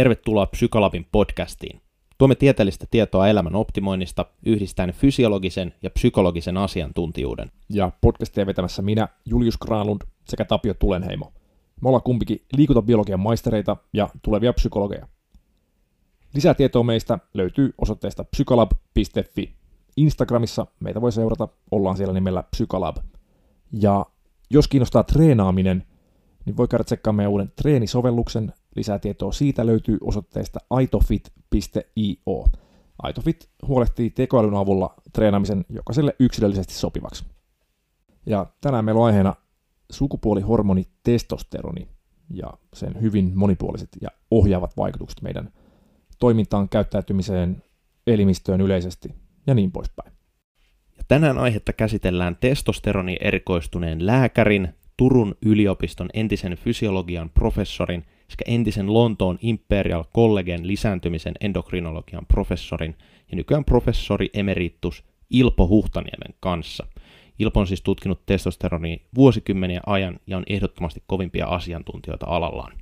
Tervetuloa Psykolabin podcastiin. Tuomme tieteellistä tietoa elämän optimoinnista yhdistäen fysiologisen ja psykologisen asiantuntijuuden. Ja podcastia vetämässä minä, Julius Granlund sekä Tapio Tulenheimo. Me ollaan kumpikin liikuntabiologian maistereita ja tulevia psykologeja. Lisää tietoa meistä löytyy osoitteesta psykolab.fi. Instagramissa meitä voi seurata, ollaan siellä nimellä Psykolab. Ja jos kiinnostaa treenaaminen, niin voi käydä tsekkaamaan meidän uuden treenisovelluksen. Lisää tietoa siitä löytyy osoitteesta aitofit.io. Aitofit huolehtii tekoälyn avulla treenaamisen jokaiselle yksilöllisesti sopivaksi. Ja tänään meillä on aiheena sukupuolihormoni testosteroni ja sen hyvin monipuoliset ja ohjaavat vaikutukset meidän toimintaan, käyttäytymiseen, elimistöön yleisesti ja niin poispäin. Ja tänään aihetta käsitellään testosteroni erikoistuneen lääkärin, Turun yliopiston entisen fysiologian professorin sekä entisen Lontoon Imperial Collegen lisääntymisen endokrinologian professorin ja nykyään professori emeritus Ilpo Huhtaniemen kanssa. Ilpo on siis tutkinut testosteronia vuosikymmeniä ajan ja on ehdottomasti kovimpia asiantuntijoita alallaan.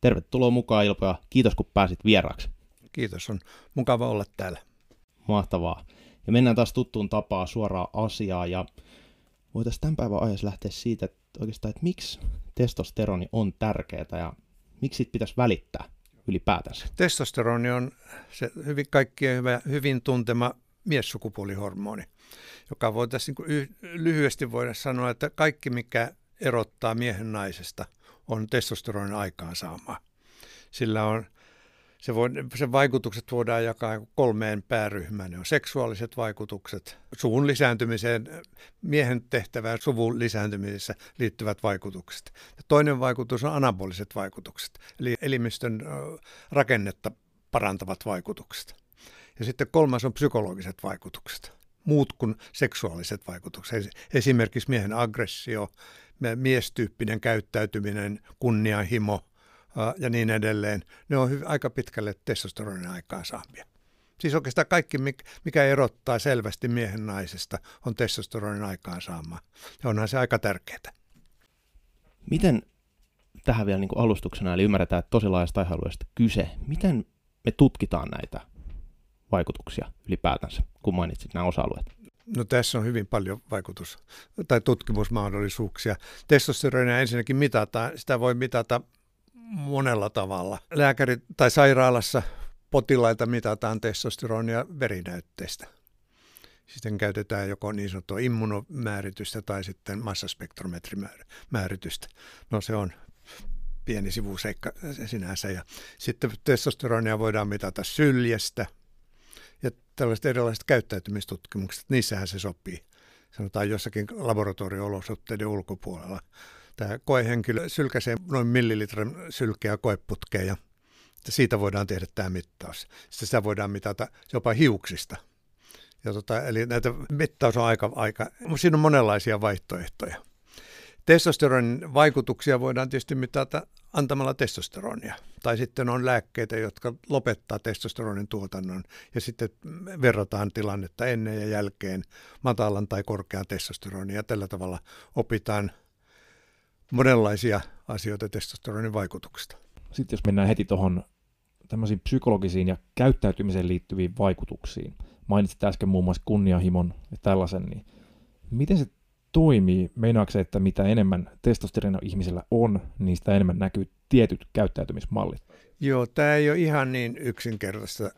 Tervetuloa mukaan Ilpo ja kiitos kun pääsit vieraaksi. Kiitos, on mukava olla täällä. Mahtavaa. Ja mennään taas tuttuun tapaan suoraan asiaan ja voitaisiin tämän päivän ajassa lähteä siitä, että oikeastaan, että miksi testosteroni on tärkeää ja miksi siitä pitäisi välittää ylipäätänsä? Testosteroni on se hyvin, kaikkien hyvä, hyvin tuntema miessukupuolihormoni, joka voitaisiin niin lyhyesti voida sanoa, että kaikki mikä erottaa miehen naisesta on testosteronin aikaansaamaa. Sillä on se voi, sen vaikutukset voidaan jakaa kolmeen pääryhmään. Ne on seksuaaliset vaikutukset, suvun lisääntymiseen, miehen tehtävään suvun lisääntymisessä liittyvät vaikutukset. Ja toinen vaikutus on anaboliset vaikutukset, eli elimistön rakennetta parantavat vaikutukset. Ja sitten kolmas on psykologiset vaikutukset, muut kuin seksuaaliset vaikutukset. Esimerkiksi miehen aggressio, miestyyppinen käyttäytyminen, kunnianhimo – ja niin edelleen, ne on aika pitkälle testosteronin aikaansaamia. Siis oikeastaan kaikki, mikä erottaa selvästi miehen naisesta, on testosteronin aikaansaama. Ja onhan se aika tärkeää. Miten tähän vielä niin kuin alustuksena, eli ymmärretään, että tosi laajasta aihealueesta kyse, miten me tutkitaan näitä vaikutuksia ylipäätänsä, kun mainitsit nämä osa-alueet? No tässä on hyvin paljon vaikutus- tai tutkimusmahdollisuuksia. Testosteronia ensinnäkin mitataan, sitä voi mitata monella tavalla. Lääkäri tai sairaalassa potilaita mitataan testosteronia verinäytteestä. Sitten käytetään joko niin sanottua immunomääritystä tai sitten massaspektrometrimääritystä. No se on pieni sivuseikka sinänsä. Ja sitten testosteronia voidaan mitata syljestä ja tällaiset erilaiset käyttäytymistutkimukset, niissähän se sopii. Sanotaan jossakin laboratorio-olosuhteiden ulkopuolella tämä koehenkilö sylkäsee noin millilitran sylkeä koeputkeen ja siitä voidaan tehdä tämä mittaus. Sitten sitä voidaan mitata jopa hiuksista. Ja tota, eli näitä mittaus on aika, aika, siinä on monenlaisia vaihtoehtoja. Testosteronin vaikutuksia voidaan tietysti mitata antamalla testosteronia. Tai sitten on lääkkeitä, jotka lopettaa testosteronin tuotannon ja sitten verrataan tilannetta ennen ja jälkeen matalan tai korkean testosteronia. Tällä tavalla opitaan monenlaisia asioita testosteronin vaikutuksesta. Sitten jos mennään heti tuohon tämmöisiin psykologisiin ja käyttäytymiseen liittyviin vaikutuksiin. Mainitsit äsken muun muassa kunnianhimon ja tällaisen, niin miten se toimii? Meinaako se, että mitä enemmän testosteronia ihmisellä on, niin sitä enemmän näkyy tietyt käyttäytymismallit? Joo, tämä ei ole ihan niin yksinkertaista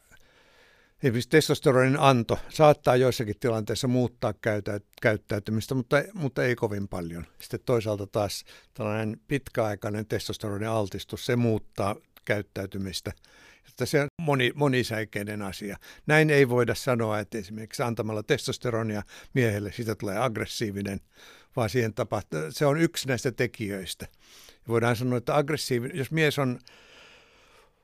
Esimerkiksi testosteronin anto saattaa joissakin tilanteissa muuttaa käyttäytymistä, mutta, mutta ei kovin paljon. Sitten toisaalta taas tällainen pitkäaikainen testosteronin altistus, se muuttaa käyttäytymistä. Että se on moni, monisäikeinen asia. Näin ei voida sanoa, että esimerkiksi antamalla testosteronia miehelle siitä tulee aggressiivinen, vaan siihen tapahtuu, se on yksi näistä tekijöistä. Voidaan sanoa, että aggressiivinen, jos mies on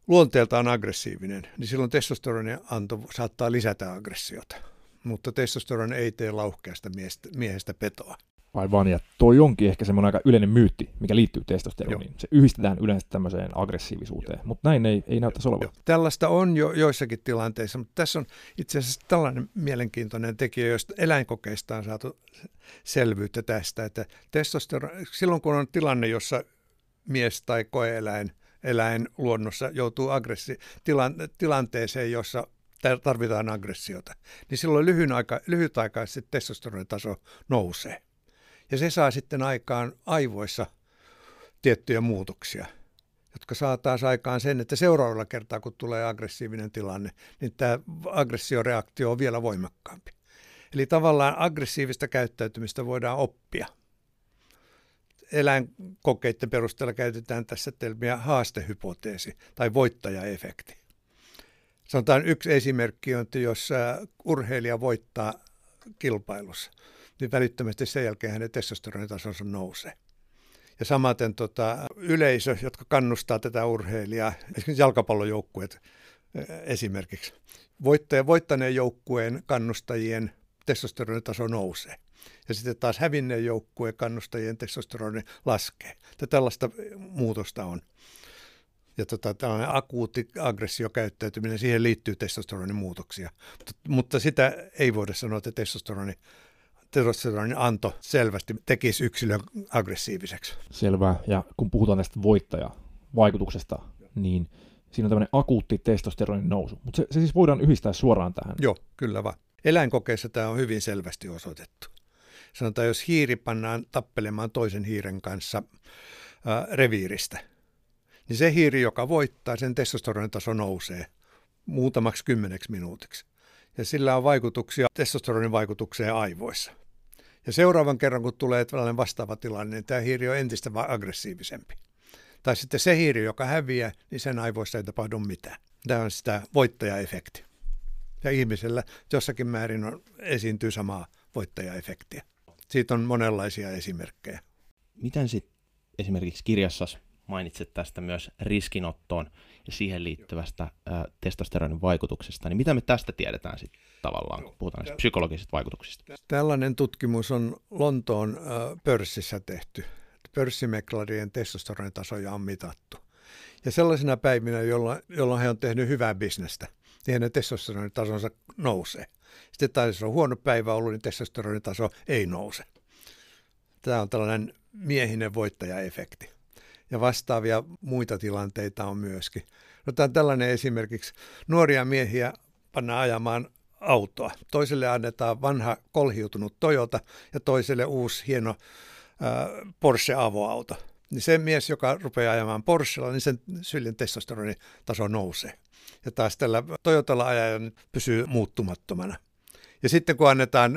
luonteeltaan aggressiivinen, niin silloin testosteronin anto saattaa lisätä aggressiota. Mutta testosteroni ei tee lauhkeasta miestä, miehestä petoa. Aivan, ja toi onkin ehkä semmoinen aika yleinen myytti, mikä liittyy testosteroniin. Joo. Se yhdistetään yleensä tämmöiseen aggressiivisuuteen, Joo. mutta näin ei, ei näyttäisi olevan. Joo. Tällaista on jo joissakin tilanteissa, mutta tässä on itse asiassa tällainen mielenkiintoinen tekijä, josta eläinkokeista on saatu selvyyttä tästä, että testosteroni, silloin kun on tilanne, jossa mies tai koeeläin eläin luonnossa joutuu aggressi- tilan- tilanteeseen, jossa tarvitaan aggressiota, niin silloin lyhyen aika, lyhytaikaisesti testosteronitaso nousee. Ja se saa sitten aikaan aivoissa tiettyjä muutoksia, jotka saa taas aikaan sen, että seuraavalla kertaa, kun tulee aggressiivinen tilanne, niin tämä aggressioreaktio on vielä voimakkaampi. Eli tavallaan aggressiivista käyttäytymistä voidaan oppia. Eläinkokeiden perusteella käytetään tässä termiä haastehypoteesi tai voittajaefekti. Sanotaan yksi esimerkki on, että jos urheilija voittaa kilpailussa, niin välittömästi sen jälkeen hänen testosteronitasonsa nousee. Ja samaten tota, yleisö, jotka kannustaa tätä urheilijaa, esimerkiksi jalkapallojoukkueet esimerkiksi, voittaja, voittaneen joukkueen kannustajien testosteronitaso nousee. Ja sitten taas hävinneen joukkueen kannustajien testosteroni laskee. Ja tällaista muutosta on. Ja tota, tällainen akuutti aggressiokäyttäytyminen, siihen liittyy testosteronin muutoksia. Mutta, mutta sitä ei voida sanoa, että testosteroni testosteronin anto selvästi tekisi yksilön aggressiiviseksi. Selvä. Ja kun puhutaan tästä voittajavaikutuksesta, niin siinä on tämmöinen akuutti testosteronin nousu. Mutta se, se siis voidaan yhdistää suoraan tähän. Joo, kyllä vaan. Eläinkokeissa tämä on hyvin selvästi osoitettu. Sanotaan, jos hiiri pannaan tappelemaan toisen hiiren kanssa ää, reviiristä, niin se hiiri, joka voittaa, sen testosteronin taso nousee muutamaksi kymmeneksi minuutiksi. Ja sillä on vaikutuksia testosteronin vaikutukseen aivoissa. Ja seuraavan kerran, kun tulee tällainen vastaava tilanne, niin tämä hiiri on entistä aggressiivisempi. Tai sitten se hiiri, joka häviää, niin sen aivoissa ei tapahdu mitään. Tämä on sitä voittajaefekti. Ja ihmisellä jossakin määrin on, esiintyy samaa voittajaefektiä. Siitä on monenlaisia esimerkkejä. Miten sitten esimerkiksi kirjassa mainitset tästä myös riskinottoon ja siihen liittyvästä ä, testosteronin vaikutuksesta, niin mitä me tästä tiedetään sitten tavallaan, kun puhutaan näistä psykologisista vaikutuksista? Tällainen tutkimus on Lontoon pörssissä tehty. Pörssimeklarien testosteronitasoja on mitattu. Ja sellaisina päivinä, jolloin, jolloin he on tehnyt hyvää bisnestä, niin heidän testosteronitasonsa nousee. Sitten taas jos on huono päivä ollut, niin testosteronitaso ei nouse. Tämä on tällainen miehinen voittajaefekti ja vastaavia muita tilanteita on myöskin. Otetaan no, tällainen esimerkiksi. Nuoria miehiä pannaan ajamaan autoa. Toiselle annetaan vanha kolhiutunut Toyota ja toiselle uusi hieno äh, Porsche avoauto. Niin se mies, joka rupeaa ajamaan Porschella, niin sen syljen taso nousee. Ja taas tällä Toyotalla ajajan pysyy muuttumattomana. Ja sitten kun annetaan,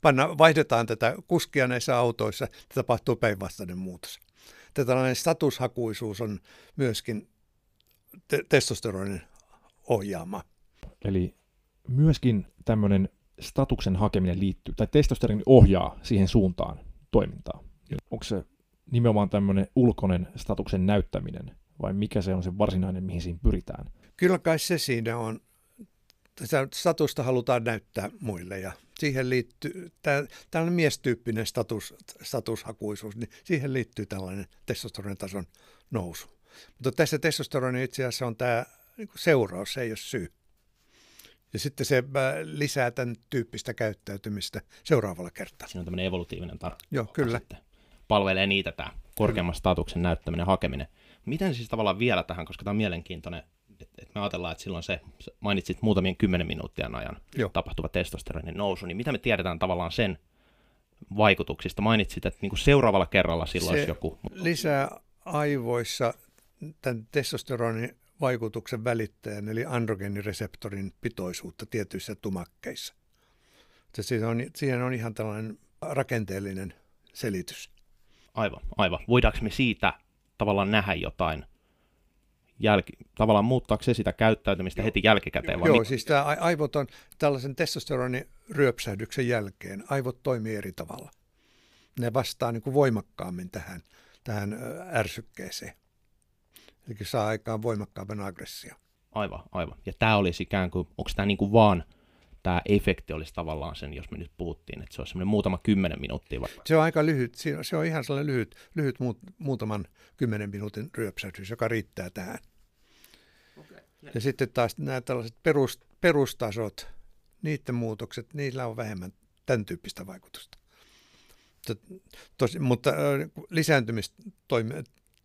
panna, vaihdetaan tätä kuskia näissä autoissa, tapahtuu päinvastainen muutos että tällainen statushakuisuus on myöskin te- testosteronin ohjaama. Eli myöskin tämmöinen statuksen hakeminen liittyy, tai testosteroni ohjaa siihen suuntaan toimintaa. Onko se nimenomaan tämmöinen ulkoinen statuksen näyttäminen, vai mikä se on se varsinainen, mihin siinä pyritään? Kyllä kai se siinä on. Tätä statusta halutaan näyttää muille ja siihen liittyy, tällainen miestyyppinen status, statushakuisuus, niin siihen liittyy tällainen testosteronitason nousu. Mutta tässä testosteroni itse asiassa on tämä niin seuraus, se ei ole syy. Ja sitten se lisää tämän tyyppistä käyttäytymistä seuraavalla kertaa. Siinä on tämmöinen evolutiivinen tarkoitus. Joo, kyllä. Sitten palvelee niitä tämä korkeamman statuksen näyttäminen, hakeminen. Miten siis tavallaan vielä tähän, koska tämä on mielenkiintoinen et, et me ajatellaan, että silloin se, mainitsit muutamien kymmenen minuuttien ajan Joo. tapahtuva testosteronin nousu, niin mitä me tiedetään tavallaan sen vaikutuksista? Mainitsit, että niin kuin seuraavalla kerralla silloin se joku... lisää aivoissa tämän testosteronin vaikutuksen välittäjän, eli androgeenireseptorin pitoisuutta tietyissä tumakkeissa. Siihen on, siihen on ihan tällainen rakenteellinen selitys. Aivan, aivan. Voidaanko me siitä tavallaan nähdä jotain jälki, tavallaan muuttaako se sitä käyttäytymistä Joo. heti jälkikäteen? Vai Joo, mit? siis tämä aivot on tällaisen testosteronin ryöpsähdyksen jälkeen, aivot toimii eri tavalla. Ne vastaa niin kuin voimakkaammin tähän, tähän ärsykkeeseen. Eli saa aikaan voimakkaamman aggressio. Aivan, aivan. Ja tämä olisi ikään kuin, onko tämä niin kuin vaan tämä efekti olisi tavallaan sen, jos me nyt puhuttiin, että se olisi semmoinen muutama kymmenen minuuttia vaikka. Se on aika lyhyt, se on ihan sellainen lyhyt, lyhyt muut, muutaman kymmenen minuutin ryöpsähdys, joka riittää tähän. Okay. Ja sitten taas nämä tällaiset perus, perustasot, niiden muutokset, niillä on vähemmän tämän tyyppistä vaikutusta. Tosi, mutta lisääntymistoimi,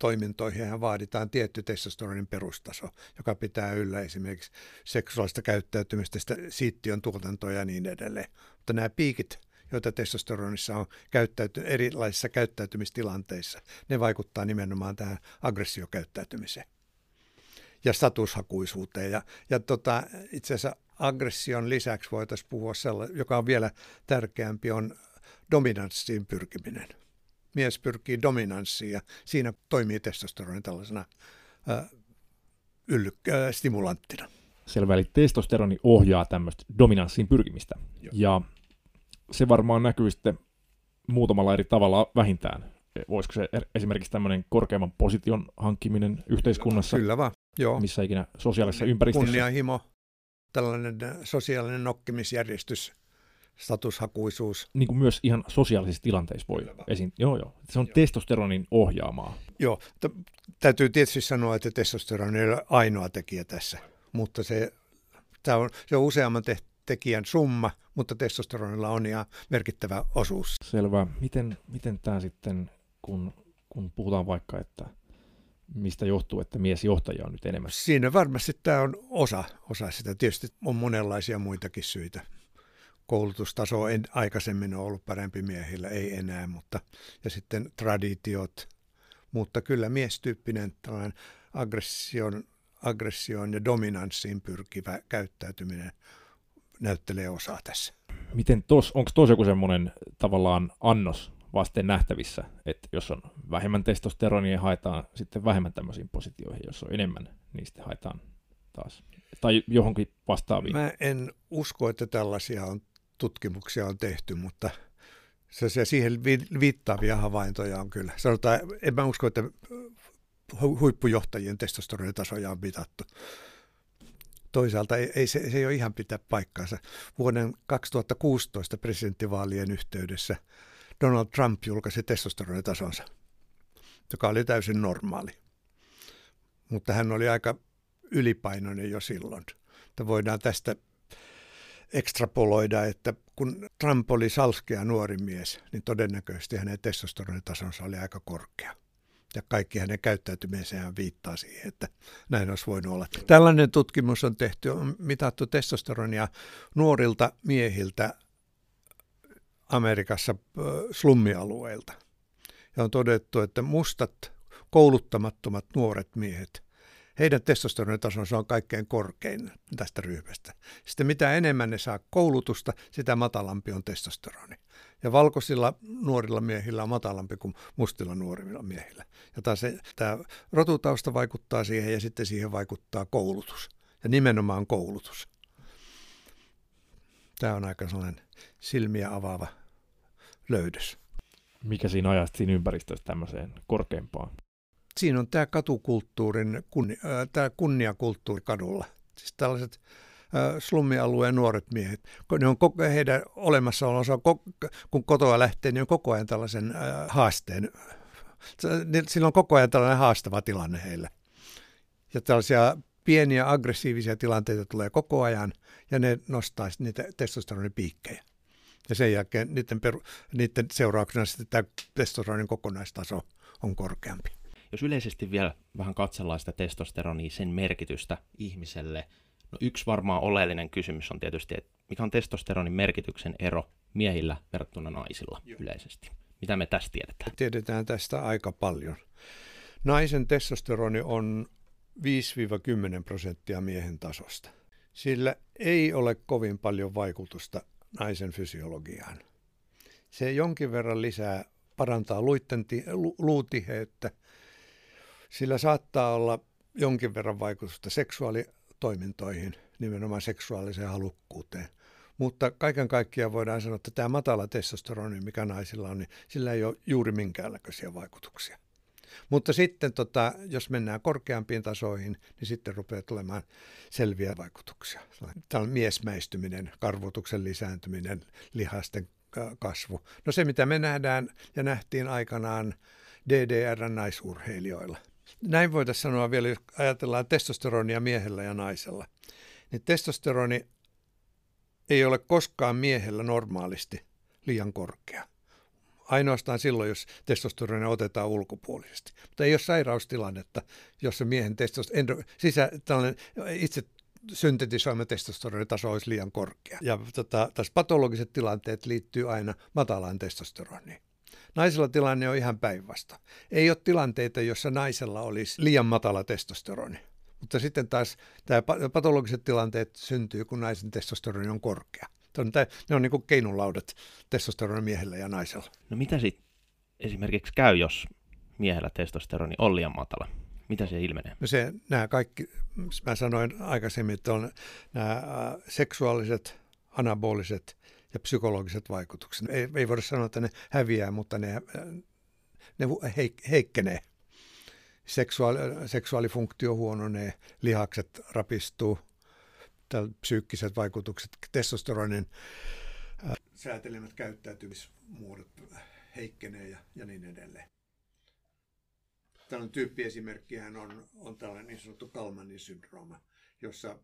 toimintoihin vaaditaan tietty testosteronin perustaso, joka pitää yllä esimerkiksi seksuaalista käyttäytymistä, siittiön tuotantoa ja niin edelleen. Mutta nämä piikit, joita testosteronissa on käyttäyty, erilaisissa käyttäytymistilanteissa, ne vaikuttaa nimenomaan tähän aggressiokäyttäytymiseen ja statushakuisuuteen. Ja, ja tota, itse asiassa aggression lisäksi voitaisiin puhua sellainen, joka on vielä tärkeämpi, on dominanssiin pyrkiminen. Mies pyrkii dominanssiin ja siinä toimii testosteroni tällaisena äh, yllyk- äh, stimulanttina. Selvä, eli testosteroni ohjaa tämmöistä dominanssiin pyrkimistä. Joo. Ja se varmaan näkyy sitten muutamalla eri tavalla vähintään. Voisiko se esimerkiksi tämmöinen korkeamman position hankkiminen yhteiskunnassa? Kyllä vaan, joo. Missä ikinä sosiaalisessa ympäristössä. Kunnianhimo, tällainen sosiaalinen nokkimisjärjestys, statushakuisuus. Niin kuin myös ihan sosiaalisissa tilanteissa voi esiin. Joo, joo. Se on joo. testosteronin ohjaamaa. Joo, t- täytyy tietysti sanoa, että testosteroni ei ole ainoa tekijä tässä, mutta se, tämä on, se on useamman te- tekijän summa, mutta testosteronilla on ihan merkittävä osuus. Selvä. Miten, miten tämä sitten, kun, kun puhutaan vaikka, että mistä johtuu, että miesjohtajia on nyt enemmän? Siinä varmasti tämä on osa, osa sitä. Tietysti on monenlaisia muitakin syitä koulutustaso on aikaisemmin ollut parempi miehillä, ei enää, mutta ja sitten traditiot, mutta kyllä miestyyppinen tällainen aggression, aggressioon ja dominanssiin pyrkivä käyttäytyminen näyttelee osaa tässä. Miten tos, onko tuossa joku semmoinen tavallaan annos vasten nähtävissä, että jos on vähemmän testosteronia, haetaan sitten vähemmän tämmöisiin positioihin, jos on enemmän, niin sitten haetaan taas, tai johonkin vastaaviin. Mä en usko, että tällaisia on tutkimuksia on tehty, mutta se, se siihen viittaavia havaintoja on kyllä. Sanotaan, en mä usko, että huippujohtajien testosteronitasoja on mitattu. Toisaalta ei, ei, se, se ei ole ihan pitää paikkaansa. Vuoden 2016 presidenttivaalien yhteydessä Donald Trump julkaisi testosteronitasonsa, joka oli täysin normaali. Mutta hän oli aika ylipainoinen jo silloin. Että voidaan tästä ekstrapoloida, että kun Trump oli salskea nuori mies, niin todennäköisesti hänen testosteronitasonsa oli aika korkea. Ja kaikki hänen käyttäytymiseen viittaa siihen, että näin olisi voinut olla. Tällainen tutkimus on tehty, on mitattu testosteronia nuorilta miehiltä Amerikassa slummialueilta. Ja on todettu, että mustat, kouluttamattomat nuoret miehet heidän testosteronitasonsa on kaikkein korkein tästä ryhmästä. Sitten mitä enemmän ne saa koulutusta, sitä matalampi on testosteroni. Ja valkoisilla nuorilla miehillä on matalampi kuin mustilla nuorilla miehillä. Ja taas tämä rotutausta vaikuttaa siihen ja sitten siihen vaikuttaa koulutus. Ja nimenomaan koulutus. Tämä on aika sellainen silmiä avaava löydös. Mikä siinä ajasti siinä ympäristössä tämmöiseen korkeampaan? Siinä on tämä katukulttuurin, kunnia, tämä kunniakulttuuri kadulla. Siis tällaiset slummialueen nuoret miehet, ne on koko, heidän olemassaolonsa, kun kotoa lähtee, niin on koko ajan tällaisen haasteen, sillä on koko ajan tällainen haastava tilanne heille. Ja tällaisia pieniä aggressiivisia tilanteita tulee koko ajan, ja ne nostaa niitä testosteronipiikkejä. Ja sen jälkeen niiden, peru, niiden seurauksena sitten tämä testosteronin kokonaistaso on korkeampi. Jos yleisesti vielä vähän katsellaan sitä testosteronia, sen merkitystä ihmiselle, no yksi varmaan oleellinen kysymys on tietysti, että mikä on testosteronin merkityksen ero miehillä verrattuna naisilla Joo. yleisesti? Mitä me tästä tiedetään? Tiedetään tästä aika paljon. Naisen testosteroni on 5-10 prosenttia miehen tasosta. Sillä ei ole kovin paljon vaikutusta naisen fysiologiaan. Se jonkin verran lisää, parantaa luitten, luutiheyttä sillä saattaa olla jonkin verran vaikutusta seksuaalitoimintoihin, nimenomaan seksuaaliseen halukkuuteen. Mutta kaiken kaikkiaan voidaan sanoa, että tämä matala testosteroni, mikä naisilla on, niin sillä ei ole juuri minkäänlaisia vaikutuksia. Mutta sitten tota, jos mennään korkeampiin tasoihin, niin sitten rupeaa tulemaan selviä vaikutuksia. Tämä on miesmäistyminen, karvotuksen lisääntyminen, lihasten kasvu. No se, mitä me nähdään ja nähtiin aikanaan DDR-naisurheilijoilla – näin voitaisiin sanoa vielä, jos ajatellaan testosteronia miehellä ja naisella. Niin testosteroni ei ole koskaan miehellä normaalisti liian korkea. Ainoastaan silloin, jos testosteroni otetaan ulkopuolisesti. Mutta ei ole sairaustilannetta, jossa miehen testosteroni, sisä, tällainen itse syntetisoima testosteronitaso olisi liian korkea. Ja tota, tässä patologiset tilanteet liittyy aina matalaan testosteroniin. Naisella tilanne on ihan päinvasta. Ei ole tilanteita, jossa naisella olisi liian matala testosteroni. Mutta sitten taas tämä patologiset tilanteet syntyy, kun naisen testosteroni on korkea. Ne on niin kuin keinulaudat testosteroni miehellä ja naisella. No mitä sitten esimerkiksi käy, jos miehellä testosteroni on liian matala? Mitä se ilmenee? No se, nämä kaikki, mä sanoin aikaisemmin, että on nämä seksuaaliset, anaboliset ja psykologiset vaikutukset. Ei, ei voida sanoa, että ne häviää, mutta ne, ne heikkenee. Seksuaali, seksuaalifunktio huononee, lihakset rapistuu, psyykkiset vaikutukset, testosteronin säätelemät käyttäytymismuodot heikkenee ja, ja niin edelleen. Tällainen tyyppiesimerkkihän on, on tällainen niin sanottu Kalmanin syndrooma, jossa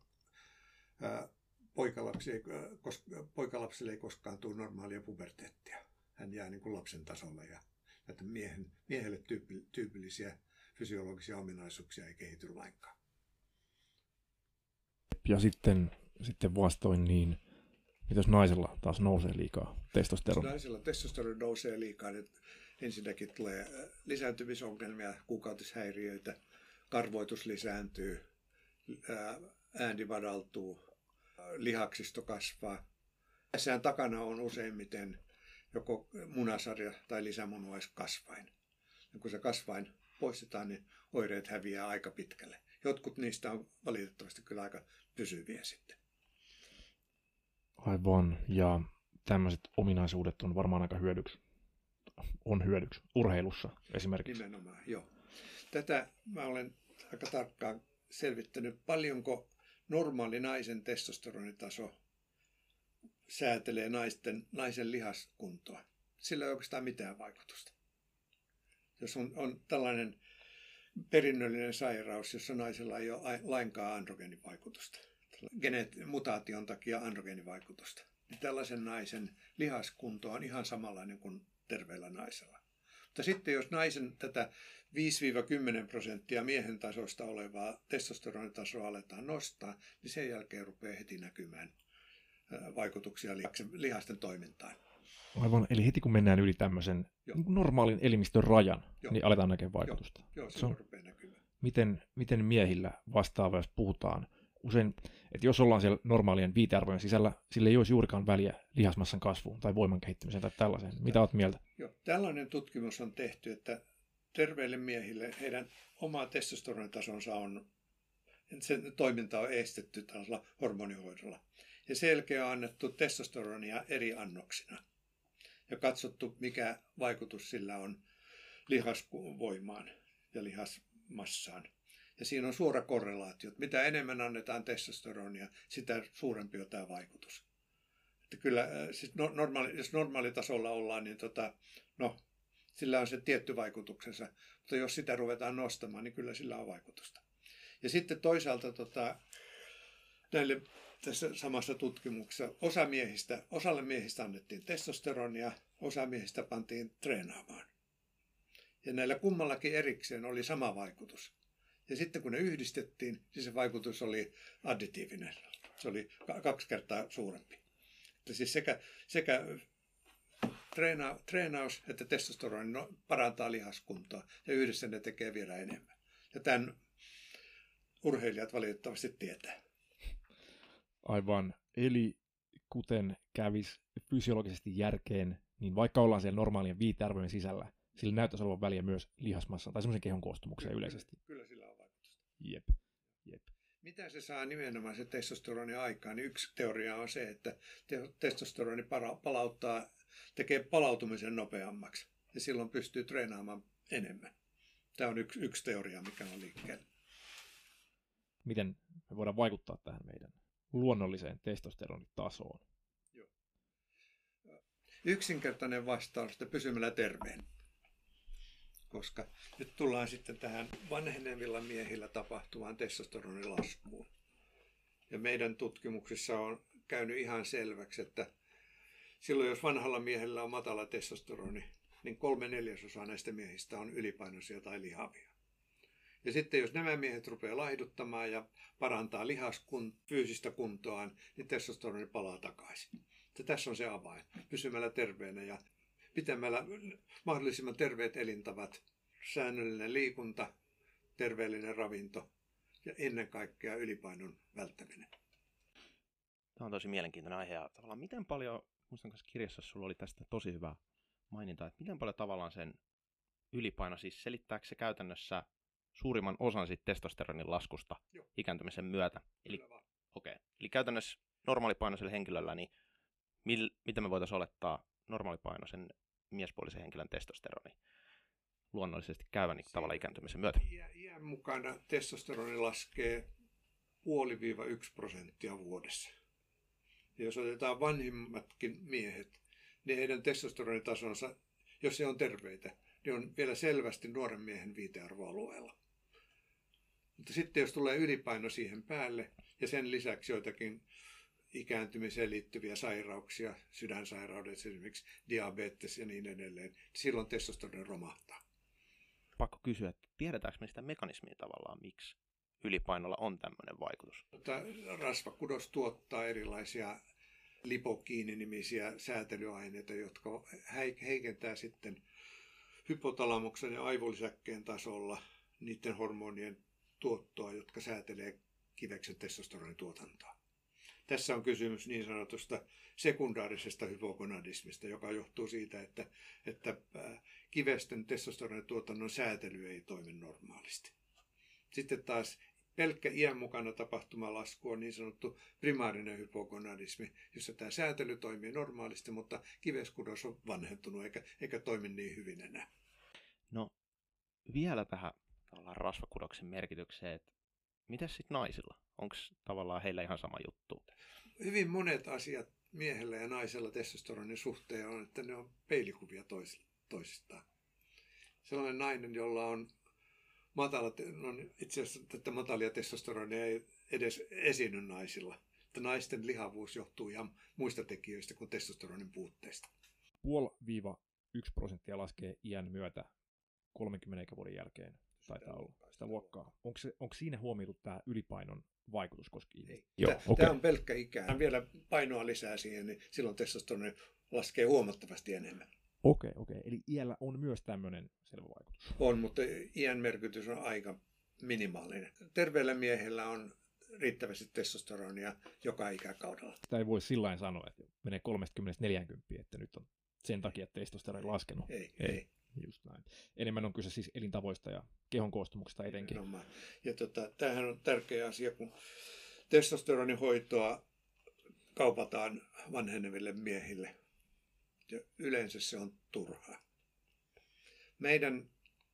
ää, poikalapsi ei, koska, poikalapselle ei koskaan tule normaalia puberteettia. Hän jää niin kuin lapsen tasolle ja että miehen, miehelle tyypillisiä fysiologisia ominaisuuksia ei kehity lainkaan. Ja sitten, sitten vastoin niin, mitä jos naisella taas nousee liikaa testosteroni? Naisella testosteroni nousee liikaa, niin ensinnäkin tulee äh, lisääntymisongelmia, kuukautishäiriöitä, karvoitus lisääntyy, äh, ääni madaltuu, äh, lihaksisto kasvaa. Tässähän takana on useimmiten joko munasarja tai lisämunuaiskasvain. Ja kun se kasvain poistetaan, niin oireet häviää aika pitkälle. Jotkut niistä on valitettavasti kyllä aika pysyviä sitten. Aivan, ja tämmöiset ominaisuudet on varmaan aika hyödyksi on hyödyksi urheilussa esimerkiksi. Nimenomaan, joo. Tätä mä olen aika tarkkaan selvittänyt, paljonko normaali naisen testosteronitaso säätelee naisten, naisen lihaskuntoa. Sillä ei oikeastaan mitään vaikutusta. Jos on, on tällainen perinnöllinen sairaus, jossa naisella ei ole lainkaan androgeenivaikutusta, geneet, mutaation takia androgeenivaikutusta, niin tällaisen naisen lihaskunto on ihan samanlainen kuin terveellä naisella. Mutta sitten jos naisen tätä 5-10 prosenttia miehen tasosta olevaa testosteronitasoa aletaan nostaa, niin sen jälkeen rupeaa heti näkymään vaikutuksia lihasten toimintaan. Aivan, eli heti kun mennään yli tämmöisen Joo. normaalin elimistön rajan, Joo. niin aletaan näkemään vaikutusta. Joo, Joo se on, rupeaa näkymään. Miten, miten miehillä vastaava, jos puhutaan usein, että jos ollaan siellä normaalien viitearvojen sisällä, sillä ei olisi juurikaan väliä lihasmassan kasvuun tai voiman kehittymiseen tai tällaiseen. Mitä olet mieltä? Joo, tällainen tutkimus on tehty, että terveille miehille heidän oma testosteronitasonsa on, sen toiminta on estetty tällaisella hormonihoidolla. Ja selkeä on annettu testosteronia eri annoksina ja katsottu, mikä vaikutus sillä on lihasvoimaan ja lihasmassaan. Ja siinä on suora korrelaatio. Että mitä enemmän annetaan testosteronia, sitä suurempi on tämä vaikutus. Että kyllä, siis no, normaali, jos normaalitasolla ollaan, niin tota, no, sillä on se tietty vaikutuksensa. Mutta jos sitä ruvetaan nostamaan, niin kyllä sillä on vaikutusta. Ja sitten toisaalta tota, näille tässä samassa tutkimuksessa osa miehistä, osalle miehistä annettiin testosteronia, osa miehistä pantiin treenaamaan. Ja näillä kummallakin erikseen oli sama vaikutus. Ja sitten kun ne yhdistettiin, niin se vaikutus oli additiivinen. Se oli kaksi kertaa suurempi. Että siis sekä, sekä treena, treenaus että testosteroni no, parantaa lihaskuntoa ja yhdessä ne tekee vielä enemmän. Ja tämän urheilijat valitettavasti tietää. Aivan. Eli kuten kävisi fysiologisesti järkeen, niin vaikka ollaan siellä normaalien viitearvojen sisällä, sillä näyttäisi olevan väliä myös lihasmassa tai semmoisen kehon koostumukseen kyllä, yleisesti. Kyllä vaikutusta. Jep. Jep. Mitä se saa nimenomaan se testosteroni aikaan? Niin yksi teoria on se, että testosteroni palauttaa, tekee palautumisen nopeammaksi ja silloin pystyy treenaamaan enemmän. Tämä on yksi, yksi teoria, mikä on liikkeellä. Miten me voidaan vaikuttaa tähän meidän luonnolliseen testosteronitasoon? Joo. Yksinkertainen vastaus, että pysymällä terveen koska nyt tullaan sitten tähän vanhenevilla miehillä tapahtuvaan testosteronin laskuun. Ja meidän tutkimuksissa on käynyt ihan selväksi, että silloin jos vanhalla miehellä on matala testosteroni, niin kolme neljäsosaa näistä miehistä on ylipainoisia tai lihavia. Ja sitten jos nämä miehet rupeaa laihduttamaan ja parantaa lihaskun, fyysistä kuntoaan, niin testosteroni palaa takaisin. Ja tässä on se avain. Pysymällä terveenä ja pitämällä mahdollisimman terveet elintavat, säännöllinen liikunta, terveellinen ravinto ja ennen kaikkea ylipainon välttäminen. Tämä on tosi mielenkiintoinen aihe. Ja tavallaan miten paljon, muistan kanssa kirjassa sulla oli tästä tosi hyvä maininta, että miten paljon tavallaan sen ylipaino, siis selittääkö se käytännössä suurimman osan siitä testosteronin laskusta Joo. ikääntymisen myötä? Eli, okay. Eli käytännössä normaalipainoisella henkilöllä, niin mil, mitä me voitaisiin olettaa normaalipainoisen miespuolisen henkilön testosteroni luonnollisesti käyvän niin tavalla ikääntymisen myötä? Iän mukana testosteroni laskee puoli-yksi prosenttia vuodessa. Ja jos otetaan vanhimmatkin miehet, niin heidän testosteronitasonsa, jos he on terveitä, niin on vielä selvästi nuoren miehen viitearvoalueella. Mutta sitten jos tulee ylipaino siihen päälle ja sen lisäksi joitakin ikääntymiseen liittyviä sairauksia, sydänsairaudet, esimerkiksi diabetes ja niin edelleen, silloin testosteroni romahtaa. Pakko kysyä, että tiedetäänkö me sitä mekanismia tavallaan, miksi ylipainolla on tämmöinen vaikutus? Rasvakudos tuottaa erilaisia lipokiininimisiä säätelyaineita, jotka heikentää sitten hypotalamuksen ja aivolisäkkeen tasolla niiden hormonien tuottoa, jotka säätelee kiveksen testosteronituotantoa. Tässä on kysymys niin sanotusta sekundaarisesta hypogonadismista, joka johtuu siitä, että, että kivesten testosteronituotannon säätely ei toimi normaalisti. Sitten taas pelkkä iän mukana tapahtuma lasku on niin sanottu primaarinen hypogonadismi, jossa tämä säätely toimii normaalisti, mutta kiveskudos on vanhentunut eikä, eikä toimi niin hyvin enää. No vielä tähän rasvakudoksen merkitykseen, että Mitäs sitten naisilla? Onko tavallaan heillä ihan sama juttu? Hyvin monet asiat miehellä ja naisella testosteronin suhteen on, että ne on peilikuvia tois, toisistaan. Sellainen nainen, jolla on matala, no itse asiassa tätä matalia testosteronia ei edes esiinny naisilla. Että naisten lihavuus johtuu ihan muista tekijöistä kuin testosteronin puutteista. Puol- 1 prosenttia laskee iän myötä 30 vuoden jälkeen taitaa olla sitä luokkaa. Onko, se, onko siinä huomioitu tämä ylipainon vaikutus koskien Ei. Joo, tämä, okay. tämä on pelkkä ikää. Vielä painoa lisää siihen, niin silloin testosteroni laskee huomattavasti enemmän. Okei, okay, okei. Okay. Eli iällä on myös tämmöinen selvä vaikutus. On, mutta iän merkitys on aika minimaalinen. Terveellä miehellä on riittävästi testosteronia joka ikäkaudella. Tämä ei voi sillä sanoa, että menee 30-40, että nyt on sen takia testosteroni laskenut. Ei, ei. ei. Enemmän on kyse siis elintavoista ja kehon koostumuksesta etenkin. No, ja tota, tämähän on tärkeä asia, kun testosteronin hoitoa kaupataan vanheneville miehille. Ja yleensä se on turhaa. Meidän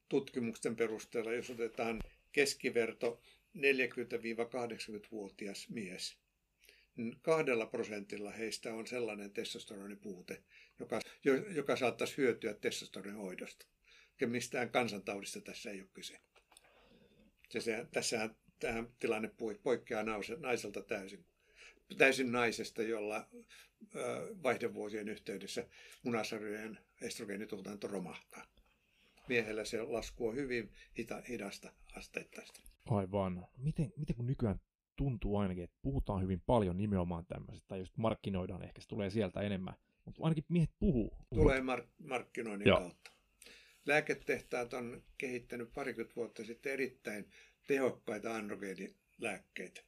tutkimusten perusteella, jos otetaan keskiverto 40-80-vuotias mies, niin kahdella prosentilla heistä on sellainen testosteronipuute, joka, joka saattaisi hyötyä testosteronin hoidosta. Ja mistään kansantaudista tässä ei ole kyse. Se, se, tässähän tämä tilanne poikkeaa naiselta täysin, täysin naisesta, jolla vaihdevuosien yhteydessä munasarjojen estrogeenituotanto romahtaa. Miehellä se lasku on hyvin hita, hidasta asteittaista. Aivan. Miten, miten kun nykyään tuntuu ainakin, että puhutaan hyvin paljon nimenomaan tämmöisestä, tai just markkinoidaan, ehkä se tulee sieltä enemmän, mutta ainakin miehet puhuu. Tulee mark- markkinoinnin Joo. kautta. Lääketehtaat on kehittänyt parikymmentä vuotta sitten erittäin tehokkaita androgeenilääkkeitä,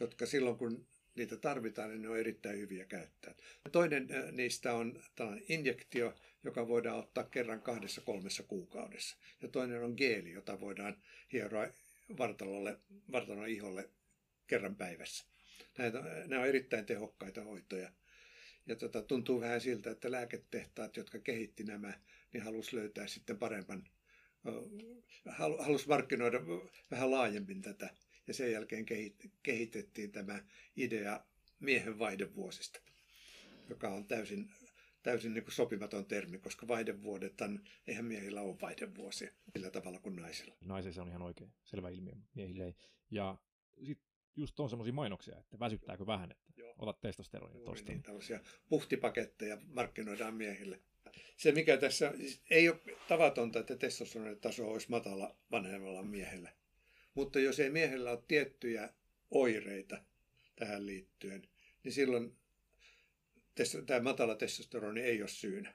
jotka silloin kun niitä tarvitaan, niin ne on erittäin hyviä käyttää. Toinen niistä on tällainen injektio, joka voidaan ottaa kerran kahdessa kolmessa kuukaudessa. Ja toinen on geeli, jota voidaan hieroa vartalolle, vartalon iholle kerran päivässä. Näitä, nämä on erittäin tehokkaita hoitoja. Ja tota, tuntuu vähän siltä, että lääketehtaat, jotka kehitti nämä, niin halusi löytää sitten paremman, halusi markkinoida vähän laajemmin tätä. Ja sen jälkeen kehitettiin tämä idea miehen vaihdevuosista, joka on täysin, täysin niin kuin sopimaton termi, koska vaihdevuodet, eihän miehillä ole vaihdevuosia sillä tavalla kuin naisilla. Naisilla on ihan oikein selvä ilmiö, miehille ei. Ja sitten just on semmoisia mainoksia, että väsyttääkö vähän, että Joo. otat testosteronia tuosta. Niin, tällaisia puhtipaketteja markkinoidaan miehille. Se mikä tässä, siis ei ole tavatonta, että testosteronin taso olisi matala vanhemmalla miehellä. Mutta jos ei miehellä ole tiettyjä oireita tähän liittyen, niin silloin tämä matala testosteroni ei ole syynä.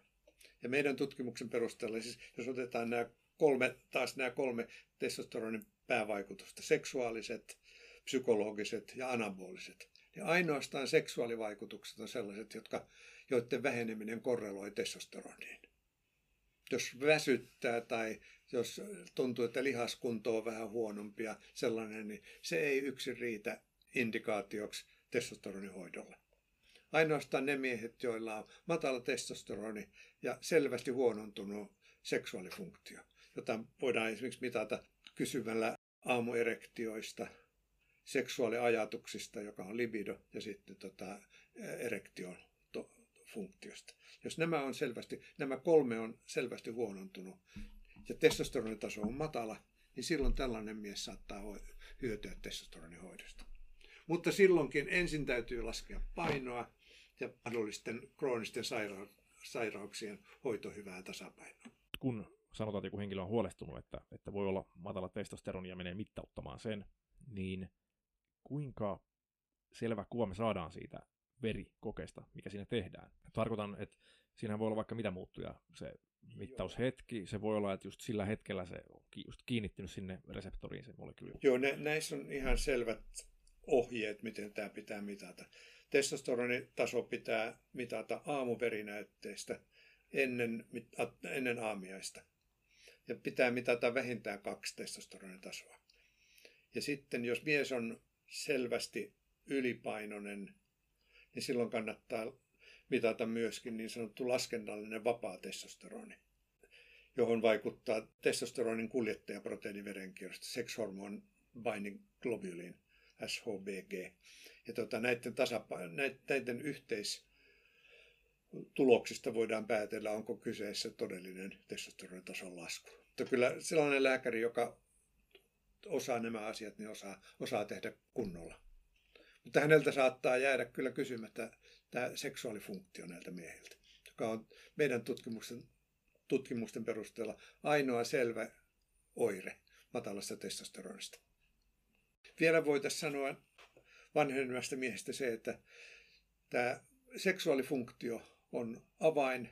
Ja meidän tutkimuksen perusteella, siis jos otetaan nämä kolme, taas nämä kolme testosteronin päävaikutusta, seksuaaliset, psykologiset ja anaboliset, niin ainoastaan seksuaalivaikutukset on sellaiset, jotka, joiden väheneminen korreloi testosteroniin. Jos väsyttää tai jos tuntuu, että lihaskunto on vähän huonompia sellainen, niin se ei yksin riitä indikaatioksi testosteronihoidolle. Ainoastaan ne miehet, joilla on matala testosteroni ja selvästi huonontunut seksuaalifunktio, jota voidaan esimerkiksi mitata kysymällä aamuerektioista, seksuaaliajatuksista, joka on libido, ja sitten tota, erektion to, funktiosta. Jos nämä on selvästi, nämä kolme on selvästi huonontunut ja testosteronitaso on matala, niin silloin tällainen mies saattaa hyötyä testosteronihoidosta. Mutta silloinkin ensin täytyy laskea painoa ja mahdollisten kroonisten saira- sairauksien hoito hyvää tasapainoa. Kun sanotaan, että joku henkilö on huolestunut, että, että voi olla matala testosteroni ja menee mittauttamaan sen, niin kuinka selvä kuva me saadaan siitä verikokeesta, mikä siinä tehdään. Tarkoitan, että siinä voi olla vaikka mitä muuttuja. Se mittaushetki, se voi olla, että just sillä hetkellä se on just kiinnittynyt sinne reseptoriin se molekyyli. Joo, ne, näissä on ihan selvät ohjeet, miten tämä pitää mitata. Testosteronitaso pitää mitata aamuverinäytteestä ennen, ennen aamiaista. Ja pitää mitata vähintään kaksi testosteronitasoa. Ja sitten jos mies on selvästi ylipainoinen, niin silloin kannattaa mitata myöskin niin sanottu laskennallinen vapaa testosteroni, johon vaikuttaa testosteronin kuljettajaproteiini verenkierrosta, sex hormone binding globulin, SHBG. Ja tota, näiden, näiden yhteis tuloksista voidaan päätellä, onko kyseessä todellinen testosteronitason lasku. Mutta kyllä sellainen lääkäri, joka osaa nämä asiat, niin osaa, osaa tehdä kunnolla. Mutta häneltä saattaa jäädä kyllä kysymättä tämä seksuaalifunktio näiltä miehiltä, joka on meidän tutkimusten, tutkimusten perusteella ainoa selvä oire matalasta testosteronista. Vielä voitaisiin sanoa vanhenevasta miehestä se, että tämä seksuaalifunktio on avain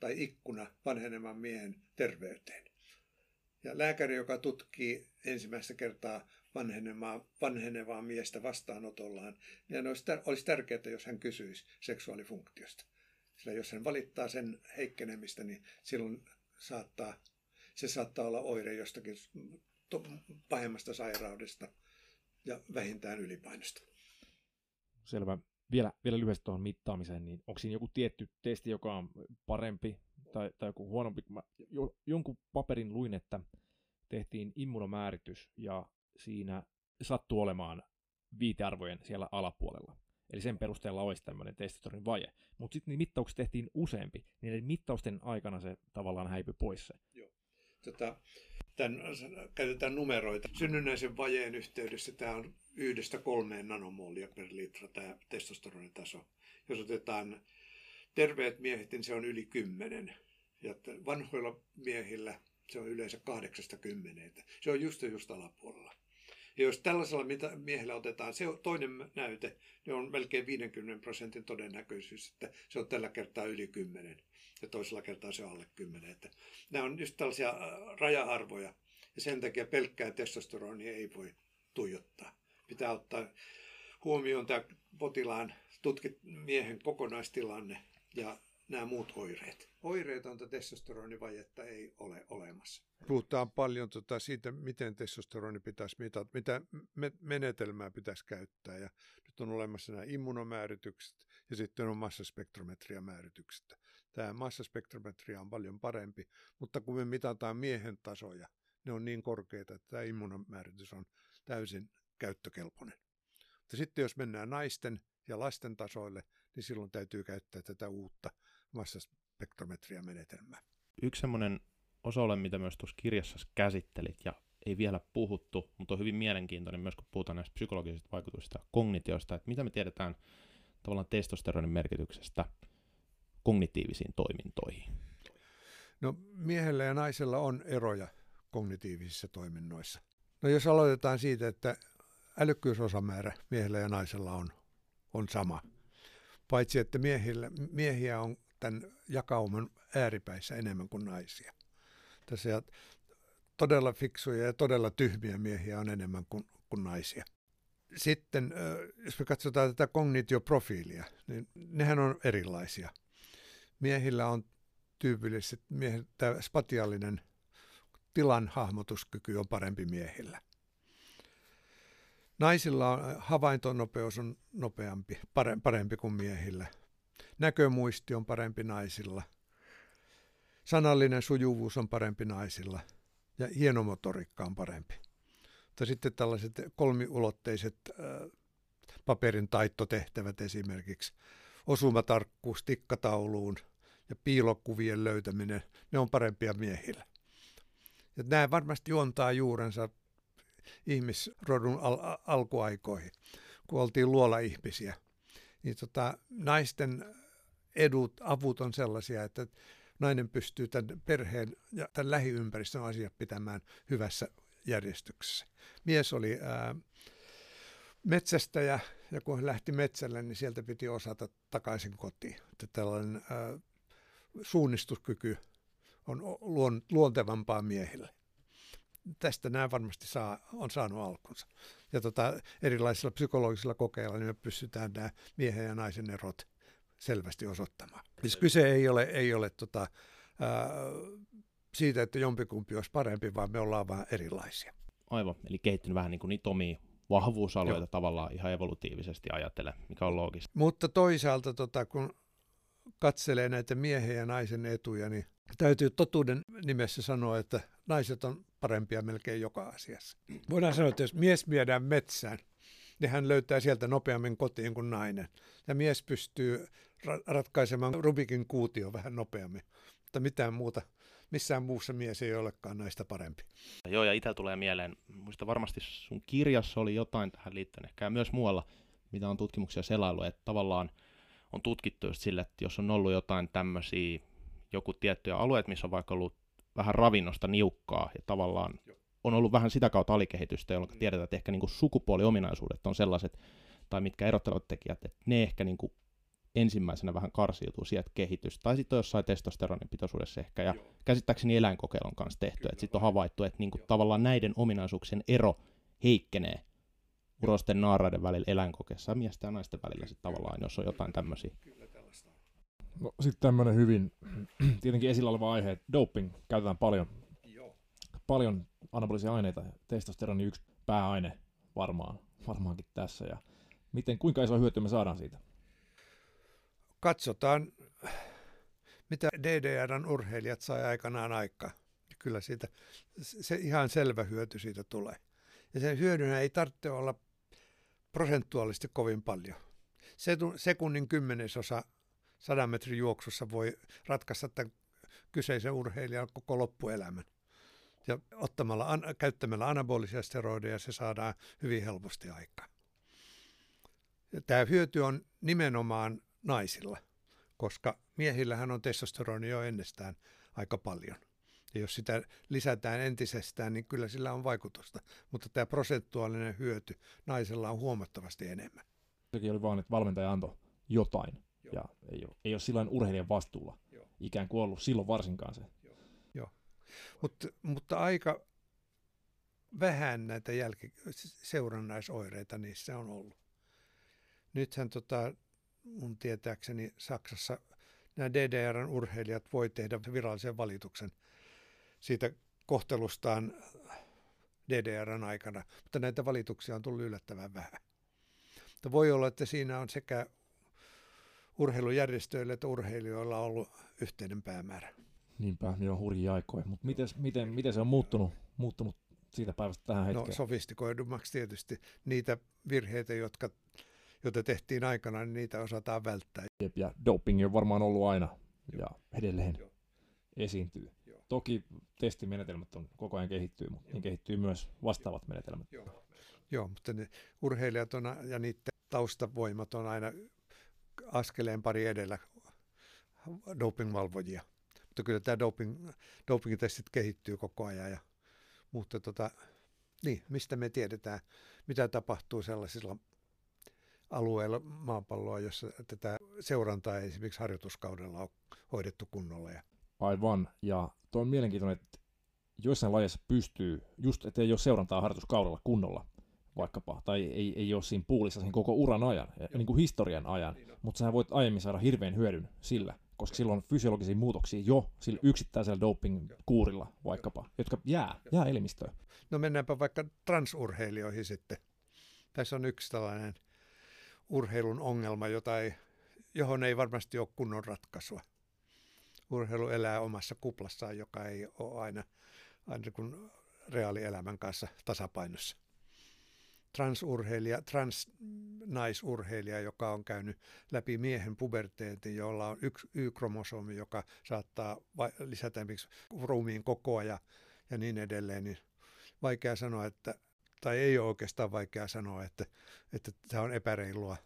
tai ikkuna vanhenevan miehen terveyteen. Ja lääkäri, joka tutkii ensimmäistä kertaa vanhenevaa, vanhenevaa miestä vastaanotollaan, niin olisi, olisi tärkeää, jos hän kysyisi seksuaalifunktiosta. Sillä jos hän valittaa sen heikkenemistä, niin silloin saattaa, se saattaa olla oire jostakin pahemmasta sairaudesta ja vähintään ylipainosta. Selvä. Vielä, vielä lyhyesti tuohon mittaamiseen, niin onko siinä joku tietty testi, joka on parempi tai, tai joku huonompi? Mä jo, jonkun paperin luin, että tehtiin immunomääritys ja siinä sattuu olemaan viitearvojen siellä alapuolella. Eli sen perusteella olisi tämmöinen testosteronin vaje. Mutta sitten niin mittaukset tehtiin useampi, niin mittausten aikana se tavallaan häipyi pois se. Joo. Tota, tämän, käytetään numeroita. Synnynnäisen vajeen yhteydessä tämä on yhdestä kolmeen nanomolia per litra tämä testosteronitaso. Jos otetaan terveet miehet, niin se on yli 10. Ja vanhoilla miehillä se on yleensä 80. Se on just just alapuolella. Ja jos tällaisella miehellä otetaan se toinen näyte, niin on melkein 50 prosentin todennäköisyys, että se on tällä kertaa yli 10 ja toisella kertaa se on alle 10. Että nämä on just tällaisia äh, raja-arvoja ja sen takia pelkkää testosteronia ei voi tuijottaa. Pitää ottaa huomioon tämä potilaan tutkit miehen kokonaistilanne ja nämä muut oireet. Oireetonta testosteronivajetta ei ole olemassa. Puhutaan paljon tota siitä, miten testosteroni pitäisi mitata, mitä menetelmää pitäisi käyttää. Ja nyt on olemassa nämä immunomääritykset ja sitten on massaspektrometriamääritykset. Tämä massaspektrometria on paljon parempi, mutta kun me mitataan miehen tasoja, ne on niin korkeita, että tämä immunomääritys on täysin käyttökelpoinen. Mutta sitten jos mennään naisten ja lasten tasoille, niin silloin täytyy käyttää tätä uutta massaspektrometriamenetelmää. Yksi semmoinen osa mitä myös tuossa kirjassa käsittelit ja ei vielä puhuttu, mutta on hyvin mielenkiintoinen myös, kun puhutaan näistä psykologisista vaikutuksista ja kognitioista, että mitä me tiedetään tavallaan testosteronin merkityksestä kognitiivisiin toimintoihin. No miehellä ja naisella on eroja kognitiivisissa toiminnoissa. No jos aloitetaan siitä, että älykkyysosamäärä miehellä ja naisella on, on sama. Paitsi että miehillä, miehiä on tämän jakauman ääripäissä enemmän kuin naisia. Tässä todella fiksuja ja todella tyhmiä miehiä on enemmän kuin, kuin naisia. Sitten jos me katsotaan tätä kognitioprofiilia, niin nehän on erilaisia. Miehillä on tyypillisesti, tämä spatiaalinen tilan hahmotuskyky on parempi miehillä. Naisilla on, havaintonopeus on nopeampi, parempi kuin miehillä. Näkömuisti on parempi naisilla. Sanallinen sujuvuus on parempi naisilla. Ja hienomotoriikka on parempi. Mutta sitten tällaiset kolmiulotteiset äh, paperin taittotehtävät esimerkiksi, osumatarkkuus tikkatauluun ja piilokuvien löytäminen, ne on parempia miehillä. Ja nämä varmasti juontaa juurensa ihmisrodun al- alkuaikoihin, kun oltiin luola-ihmisiä. Niin tota, naisten edut, avut on sellaisia, että nainen pystyy tämän perheen ja tämän lähiympäristön asiat pitämään hyvässä järjestyksessä. Mies oli ää, metsästäjä ja kun hän lähti metsälle, niin sieltä piti osata takaisin kotiin. Että tällainen ää, suunnistuskyky on luontevampaa miehille tästä nämä varmasti saa, on saanut alkunsa. Ja tota, erilaisilla psykologisilla kokeilla niin me pystytään nämä miehen ja naisen erot selvästi osoittamaan. Siis kyse ei ole, ei ole tota, ää, siitä, että jompikumpi olisi parempi, vaan me ollaan vain erilaisia. Aivan, eli kehittynyt vähän niin kuin omia vahvuusalueita Joo. tavallaan ihan evolutiivisesti ajatellen, mikä on loogista. Mutta toisaalta, tota, kun katselee näitä miehen ja naisen etuja, niin täytyy totuuden nimessä sanoa, että naiset on parempia melkein joka asiassa. Voidaan sanoa, että jos mies viedään metsään, niin hän löytää sieltä nopeammin kotiin kuin nainen. Ja mies pystyy ra- ratkaisemaan Rubikin kuutio vähän nopeammin, mutta mitään muuta, missään muussa mies ei olekaan naista parempi. Joo, ja itse tulee mieleen, muista varmasti sun kirjassa oli jotain tähän liittyen, ehkä myös muualla, mitä on tutkimuksia selailu, että tavallaan on tutkittu just sille, että jos on ollut jotain tämmöisiä, joku tiettyjä alueet, missä on vaikka ollut vähän ravinnosta niukkaa ja tavallaan on ollut vähän sitä kautta alikehitystä, jolloin mm. tiedetään, että ehkä niin kuin sukupuoliominaisuudet on sellaiset, tai mitkä erottelevat tekijät, että ne ehkä niin kuin ensimmäisenä vähän karsiutuu sieltä kehitys. Tai sitten on jossain testosteronin pitoisuudessa ehkä, ja Joo. käsittääkseni eläinkokeilun kanssa tehty, että sitten on havaittu, että niin kuin tavallaan näiden ominaisuuksien ero heikkenee urosten naaraiden välillä eläinkokeessa ja miesten ja naisten välillä sitten tavallaan, jos on jotain tämmöisiä. No, sitten tämmöinen hyvin tietenkin esillä oleva aihe, että doping käytetään paljon. Paljon anabolisia aineita. Testosteroni yksi pääaine varmaan, varmaankin tässä. Ja miten, kuinka iso hyöty me saadaan siitä? Katsotaan, mitä DDRn urheilijat sai aikanaan aikaa. Kyllä siitä, se ihan selvä hyöty siitä tulee. Ja sen hyödyn ei tarvitse olla prosentuaalisesti kovin paljon. Sekunnin kymmenesosa sadan metrin juoksussa voi ratkaista tämän kyseisen urheilijan koko loppuelämän. Ja ottamalla, an, käyttämällä anabolisia steroideja se saadaan hyvin helposti aikaan. Ja tämä hyöty on nimenomaan naisilla, koska miehillähän on testosteroni jo ennestään aika paljon. Ja jos sitä lisätään entisestään, niin kyllä sillä on vaikutusta. Mutta tämä prosentuaalinen hyöty naisella on huomattavasti enemmän. Sekin oli vaan, että valmentaja antoi jotain. Joo. Ja ei ole, ei ole silloin urheilijan vastuulla Joo. ikään kuin ollut silloin varsinkaan se. Mut, mutta aika vähän näitä jälki, seurannaisoireita niissä on ollut. Nythän tota, mun tietääkseni Saksassa nämä DDRn urheilijat voi tehdä virallisen valituksen siitä kohtelustaan DDRn aikana, mutta näitä valituksia on tullut yllättävän vähän. Mutta voi olla, että siinä on sekä urheilujärjestöillä että urheilijoilla ollut yhteinen päämäärä. Niinpä, niin on hurjia aikoja. Mutta miten, miten, miten se on muuttunut, muuttunut siitä päivästä tähän no, hetkeen? No sofistikoidummaksi tietysti. Niitä virheitä, jotka, joita tehtiin aikana, niin niitä osataan välttää. Ja doping on varmaan ollut aina Joo. ja edelleen Joo. esiintyy. Joo. Toki testimenetelmät on koko ajan kehittyy, mutta niin kehittyy myös vastaavat Joo. menetelmät. Joo. Joo, mutta ne urheilijat on, ja niiden taustavoimat on aina askeleen pari edellä dopingvalvojia. Mutta kyllä tämä doping, doping-testit kehittyy koko ajan. Ja, mutta tota, niin, mistä me tiedetään, mitä tapahtuu sellaisilla alueilla maapalloa, jossa tätä seurantaa esimerkiksi harjoituskaudella on hoidettu kunnolla. Ja... Aivan, ja tuo on mielenkiintoinen, että joissain lajeissa pystyy, just että ei ole seurantaa harjoituskaudella kunnolla, vaikkapa, tai ei, ei ole siinä puulissa sen koko uran ajan, ja niin kuin historian ajan, niin mutta sä voit aiemmin saada hirveän hyödyn sillä, koska silloin on fysiologisia muutoksia jo sillä yksittäisellä doping-kuurilla vaikkapa, jotka jää, jää elimistöön. No mennäänpä vaikka transurheilijoihin sitten. Tässä on yksi tällainen urheilun ongelma, jota ei, johon ei varmasti ole kunnon ratkaisua. Urheilu elää omassa kuplassaan, joka ei ole aina, aina kuin reaalielämän kanssa tasapainossa transurheilija, transnaisurheilija, joka on käynyt läpi miehen puberteetin, jolla on yksi Y-kromosomi, joka saattaa lisätä esimerkiksi ruumiin kokoa ja, ja niin edelleen, niin vaikea sanoa, että, tai ei ole oikeastaan vaikea sanoa, että, että tämä on epäreilua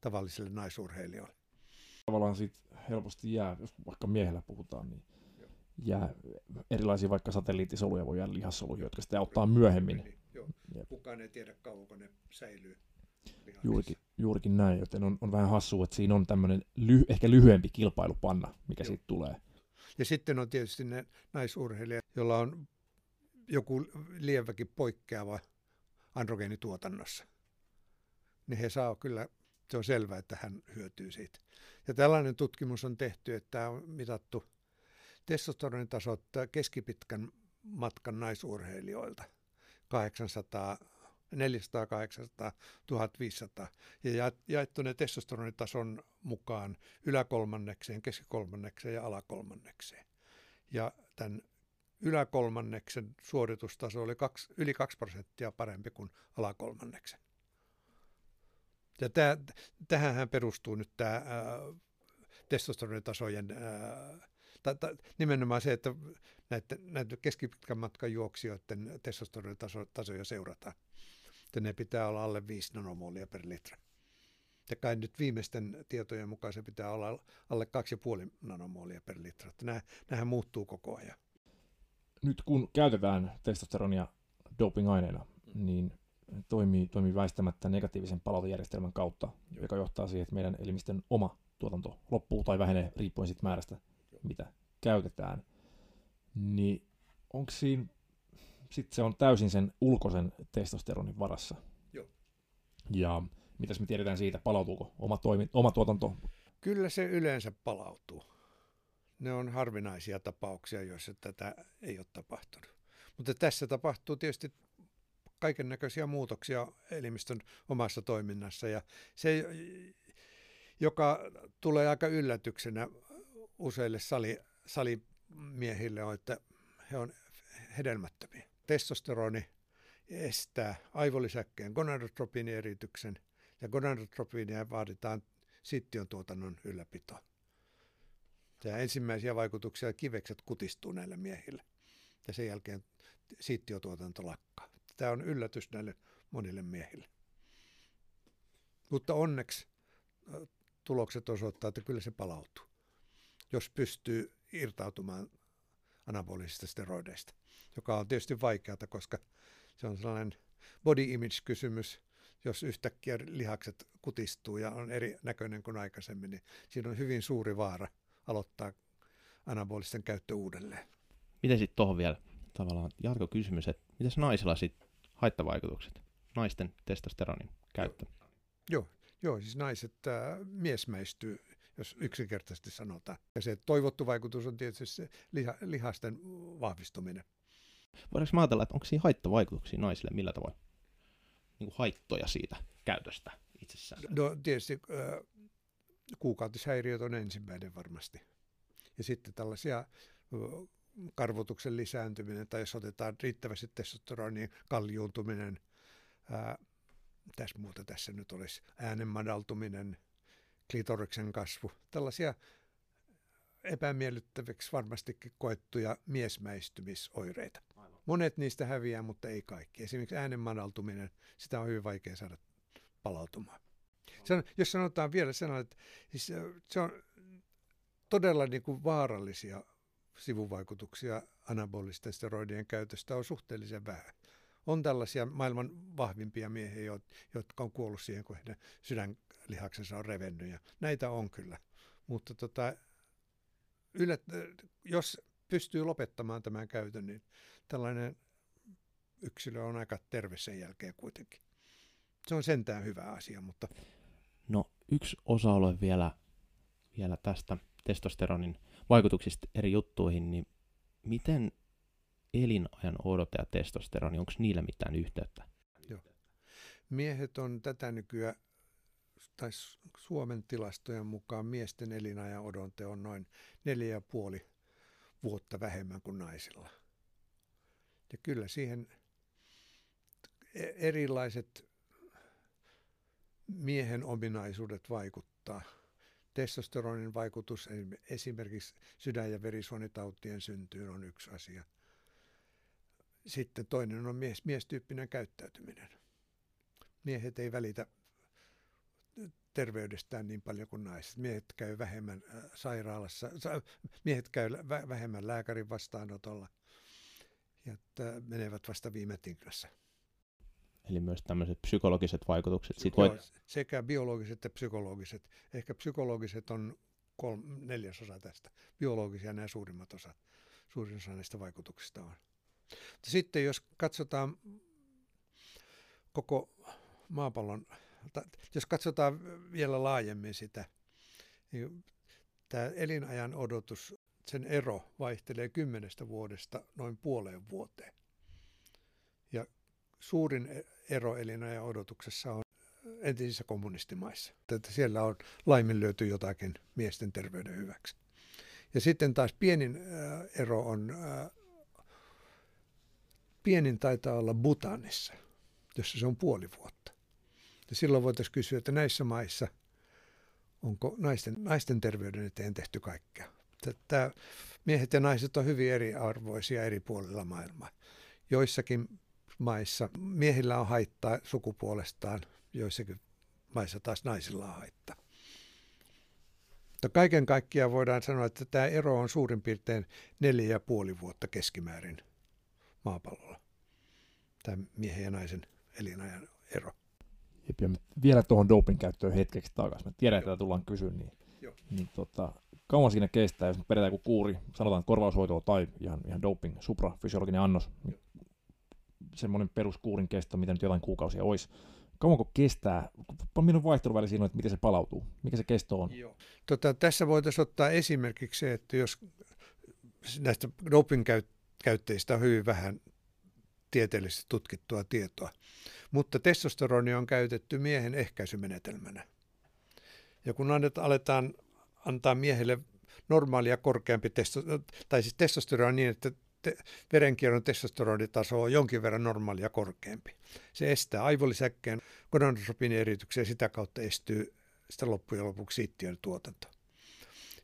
tavallisille naisurheilijoille. Tavallaan siitä helposti jää, jos vaikka miehellä puhutaan, niin jää erilaisia vaikka satelliittisoluja voi jäädä lihassoluja, jotka sitten auttaa myöhemmin. Joo. Kukaan ei tiedä kauanko ne säilyy. Juurikin, juurikin näin, joten on, on vähän hassua, että siinä on tämmöinen ly, ehkä lyhyempi kilpailupanna, mikä Joo. siitä tulee. Ja sitten on tietysti ne naisurheilijat, joilla on joku lieväkin poikkeava androgeenituotannossa. Niin he saa kyllä, se on selvää, että hän hyötyy siitä. Ja tällainen tutkimus on tehty, että on mitattu testosteronitasot keskipitkän matkan naisurheilijoilta. 800, 400, 800, 1500 ja jaettu ne testosteronitason mukaan yläkolmannekseen, keskikolmannekseen ja alakolmannekseen. Ja tämän yläkolmanneksen suoritustaso oli kaksi, yli 2 prosenttia parempi kuin alakolmanneksen. Ja tähän perustuu nyt tämä testosteronitasojen ää, ta, ta, nimenomaan se, että näiden, näiden keskipitkän matkan juoksijoiden testosteronitasoja seurataan. Että ne pitää olla alle 5 nanomolia per litra. Ja kai nyt viimeisten tietojen mukaan se pitää olla alle 2,5 nanomolia per litra. Että nämä, nämähän muuttuu koko ajan. Nyt kun käytetään testosteronia dopingaineena, niin toimii, toimii väistämättä negatiivisen palautejärjestelmän kautta, joka johtaa siihen, että meidän elimistön oma tuotanto loppuu tai vähenee riippuen siitä määrästä mitä käytetään, niin onko siinä, sitten se on täysin sen ulkoisen testosteronin varassa. Joo. Ja mitäs me tiedetään siitä, palautuuko oma, toimi, oma tuotanto? Kyllä se yleensä palautuu. Ne on harvinaisia tapauksia, joissa tätä ei ole tapahtunut. Mutta tässä tapahtuu tietysti kaiken näköisiä muutoksia elimistön omassa toiminnassa ja se, joka tulee aika yllätyksenä useille sali, salimiehille on, että he on hedelmättömiä. Testosteroni estää aivolisäkkeen gonadotropiinierityksen ja gonadotropiinia vaaditaan sittion tuotannon ylläpitoon. Tämä ensimmäisiä vaikutuksia kivekset kutistuu näille miehille ja sen jälkeen siittiotuotanto lakkaa. Tämä on yllätys näille monille miehille. Mutta onneksi tulokset osoittavat, että kyllä se palautuu jos pystyy irtautumaan anabolisista steroideista, joka on tietysti vaikeaa, koska se on sellainen body image-kysymys, jos yhtäkkiä lihakset kutistuu ja on eri näköinen kuin aikaisemmin, niin siinä on hyvin suuri vaara aloittaa anabolisten käyttö uudelleen. Miten sitten tuohon vielä tavallaan jatkokysymys, että miten naisilla sitten haittavaikutukset, naisten testosteronin käyttö? Joo, joo siis naiset äh, miesmäistyy jos yksinkertaisesti sanotaan. Ja se toivottu vaikutus on tietysti se liha, lihasten vahvistuminen. Voidaanko ajatella, että onko siinä haittavaikutuksia naisille millä tavoin? Niin kuin haittoja siitä käytöstä itsessään? No tietysti kuukautishäiriöt on ensimmäinen varmasti. Ja sitten tällaisia karvotuksen lisääntyminen tai jos otetaan riittävästi testosteronin kaljuuntuminen, ää, tässä muuta tässä nyt olisi äänen madaltuminen, klitoriksen kasvu, tällaisia epämiellyttäviksi varmastikin koettuja miesmäistymisoireita. Aivan. Monet niistä häviää, mutta ei kaikki. Esimerkiksi äänen madaltuminen, sitä on hyvin vaikea saada palautumaan. Se jos sanotaan vielä sen, että siis se on todella niin kuin vaarallisia sivuvaikutuksia anabolisten steroidien käytöstä on suhteellisen vähän. On tällaisia maailman vahvimpia miehiä, jotka on kuollut siihen, kun heidän sydänlihaksensa on revennyt. Ja näitä on kyllä. Mutta tota, yllät, jos pystyy lopettamaan tämän käytön, niin tällainen yksilö on aika terve sen jälkeen kuitenkin. Se on sentään hyvä asia, mutta... No yksi osa-alue vielä, vielä tästä testosteronin vaikutuksista eri juttuihin, niin miten elinajan odote ja testosteroni, onko niillä mitään yhteyttä? Joo. Miehet on tätä nykyään, tai Suomen tilastojen mukaan miesten elinajan odote on noin neljä ja puoli vuotta vähemmän kuin naisilla. Ja kyllä siihen e- erilaiset miehen ominaisuudet vaikuttaa. Testosteronin vaikutus esimerkiksi sydän- ja verisuonitautien syntyyn on yksi asia. Sitten toinen on mies, miestyyppinen käyttäytyminen. Miehet ei välitä terveydestään niin paljon kuin naiset. Miehet käy vähemmän äh, sairaalassa, miehet käy vähemmän lääkärin vastaanotolla ja menevät vasta viime tingrassa. Eli myös tämmöiset psykologiset vaikutukset. Sit voit... Sekä biologiset että psykologiset. Ehkä psykologiset on kolm, neljäsosa tästä. Biologisia nämä suurimmat osat. Suurin osa näistä vaikutuksista on. Sitten jos katsotaan koko maapallon, jos katsotaan vielä laajemmin sitä, niin tämä elinajan odotus, sen ero vaihtelee kymmenestä vuodesta noin puoleen vuoteen. Ja suurin e- ero elinajan odotuksessa on entisissä kommunistimaissa. Että siellä on laiminlyöty jotakin miesten terveyden hyväksi. Ja sitten taas pienin ero on, pienin taitaa olla Butanissa, jossa se on puoli vuotta. Ja silloin voitaisiin kysyä, että näissä maissa onko naisten, naisten terveyden eteen tehty kaikkea. Tämä, miehet ja naiset on hyvin eriarvoisia eri puolilla maailmaa. Joissakin maissa miehillä on haittaa sukupuolestaan, joissakin maissa taas naisilla on haittaa. Mutta kaiken kaikkiaan voidaan sanoa, että tämä ero on suurin piirtein neljä ja puoli vuotta keskimäärin maapallolla. Tämä miehen ja naisen elinajan ero. Jep, ja vielä tuohon doping käyttöön hetkeksi takaisin. Mä tiedän, että tätä tullaan kysyä, niin, niin tota, kauan siinä kestää, jos pidetään kuin kuuri, sanotaan korvaushoitoa tai ihan, ihan doping, suprafysiologinen annos, niin semmoinen peruskuurin kesto, mitä nyt jotain kuukausia olisi. Kauanko kestää? Milloin vaihteluväli siinä on, että miten se palautuu? Mikä se kesto on? Joo. Tota, tässä voitaisiin ottaa esimerkiksi se, että jos näistä doping-käyttäjistä on hyvin vähän tieteellisesti tutkittua tietoa, mutta testosteroni on käytetty miehen ehkäisymenetelmänä. Ja kun aletaan antaa miehelle normaalia korkeampi testo, tai siis testosteroni niin, että te, verenkierron testosteronitaso on jonkin verran normaalia korkeampi. Se estää aivolisäkkeen gonadotropinin erityksen ja sitä kautta estyy sitä loppujen lopuksi siittiön tuotanto.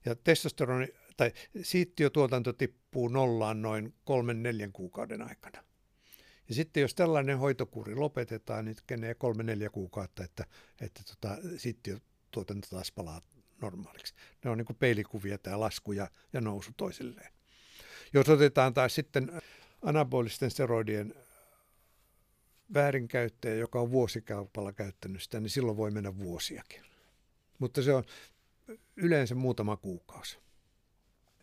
Ja testosteroni tai siittiötuotanto tippuu nollaan noin kolmen neljän kuukauden aikana. Ja sitten jos tällainen hoitokuuri lopetetaan, niin kenee kolme neljä kuukautta, että, että tota, siittiötuotanto taas palaa normaaliksi. Ne on niin kuin peilikuvia tämä lasku ja, ja nousu toisilleen. Jos otetaan taas sitten anabolisten steroidien väärinkäyttäjä, joka on vuosikaupalla käyttänyt sitä, niin silloin voi mennä vuosiakin. Mutta se on yleensä muutama kuukausi.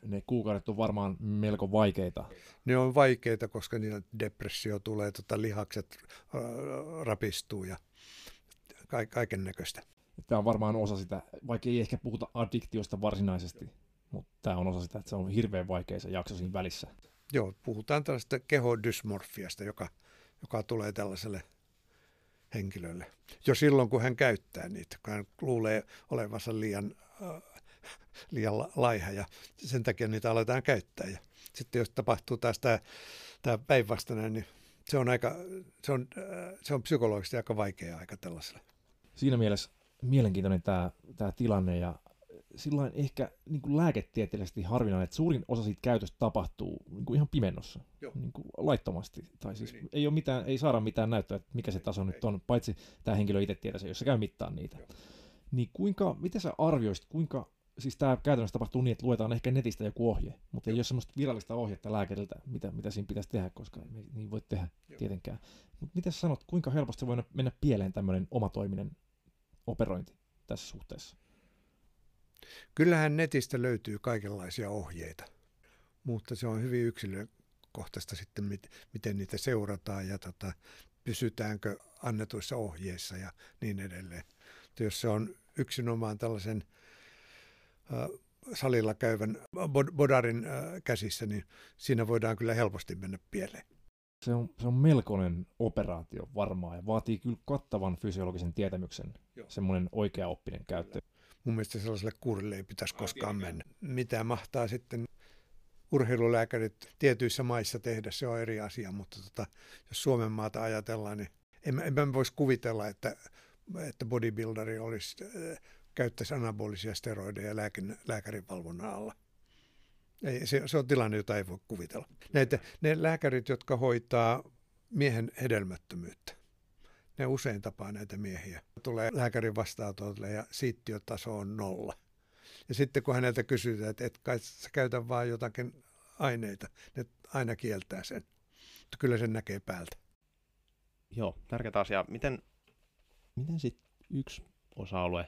Ne kuukaudet on varmaan melko vaikeita. Ne on vaikeita, koska niillä depressio tulee, tota, lihakset äh, rapistuu ja kaiken näköistä. Tämä on varmaan osa sitä, vaikka ei ehkä puhuta addiktiosta varsinaisesti, mutta tämä on osa sitä, että se on hirveän vaikea se jakso siinä välissä. Joo, puhutaan tällaista kehodysmorfiasta, joka, joka tulee tällaiselle henkilölle. Jo silloin, kun hän käyttää niitä, kun hän luulee olevansa liian, äh, liian laiha ja sen takia niitä aletaan käyttää. Ja sitten jos tapahtuu taas tämä, tämä päinvastainen, niin se on, aika, se, on, äh, se on psykologisesti aika vaikea aika tällaiselle. Siinä mielessä mielenkiintoinen tämä, tämä tilanne ja sillä ehkä niin kuin lääketieteellisesti harvinainen, että suurin osa siitä käytöstä tapahtuu niin kuin ihan pimennossa, niin kuin laittomasti. Tai siis niin. ei, ole mitään, ei saada mitään näyttöä, että mikä se taso ei. nyt on, paitsi tämä henkilö itse tietää se, jos se käy mittaan niitä. Joo. Niin kuinka, miten sä arvioisit, kuinka siis tämä käytännössä tapahtuu niin, että luetaan ehkä netistä joku ohje, mutta ei ole semmoista virallista ohjetta lääkäriltä, mitä, mitä siinä pitäisi tehdä, koska ei niin voi tehdä Joo. tietenkään. Mutta mitä sanot, kuinka helposti voi mennä pieleen tämmöinen omatoiminen operointi tässä suhteessa? Kyllähän netistä löytyy kaikenlaisia ohjeita, mutta se on hyvin yksilökohtaista sitten, miten niitä seurataan ja tota, pysytäänkö annetuissa ohjeissa ja niin edelleen. Että jos se on yksinomaan tällaisen salilla käyvän bodarin käsissä, niin siinä voidaan kyllä helposti mennä pieleen. Se on, se on melkoinen operaatio varmaan ja vaatii kyllä kattavan fysiologisen tietämyksen, Joo. semmoinen oikea oppinen käyttö. Mun mielestä sellaiselle kurille ei pitäisi koskaan mennä. Mitä mahtaa sitten urheilulääkärit tietyissä maissa tehdä, se on eri asia, mutta tota, jos Suomen maata ajatellaan, niin en, en mä voisi kuvitella, että, että bodybuilderi olisi, äh, käyttäisi anabolisia steroideja lääkin, lääkärin valvonnan alla. Ei, se, se on tilanne, jota ei voi kuvitella. Näitä, ne lääkärit, jotka hoitaa miehen hedelmättömyyttä, ne usein tapaa näitä miehiä. Tulee lääkärin vastaanotolle ja siittiötaso on nolla. Ja sitten kun häneltä kysytään, että et kai sä käytä vaan jotakin aineita, ne aina kieltää sen. Mutta kyllä sen näkee päältä. Joo, tärkeä asia. Miten, miten sitten yksi osa-alue,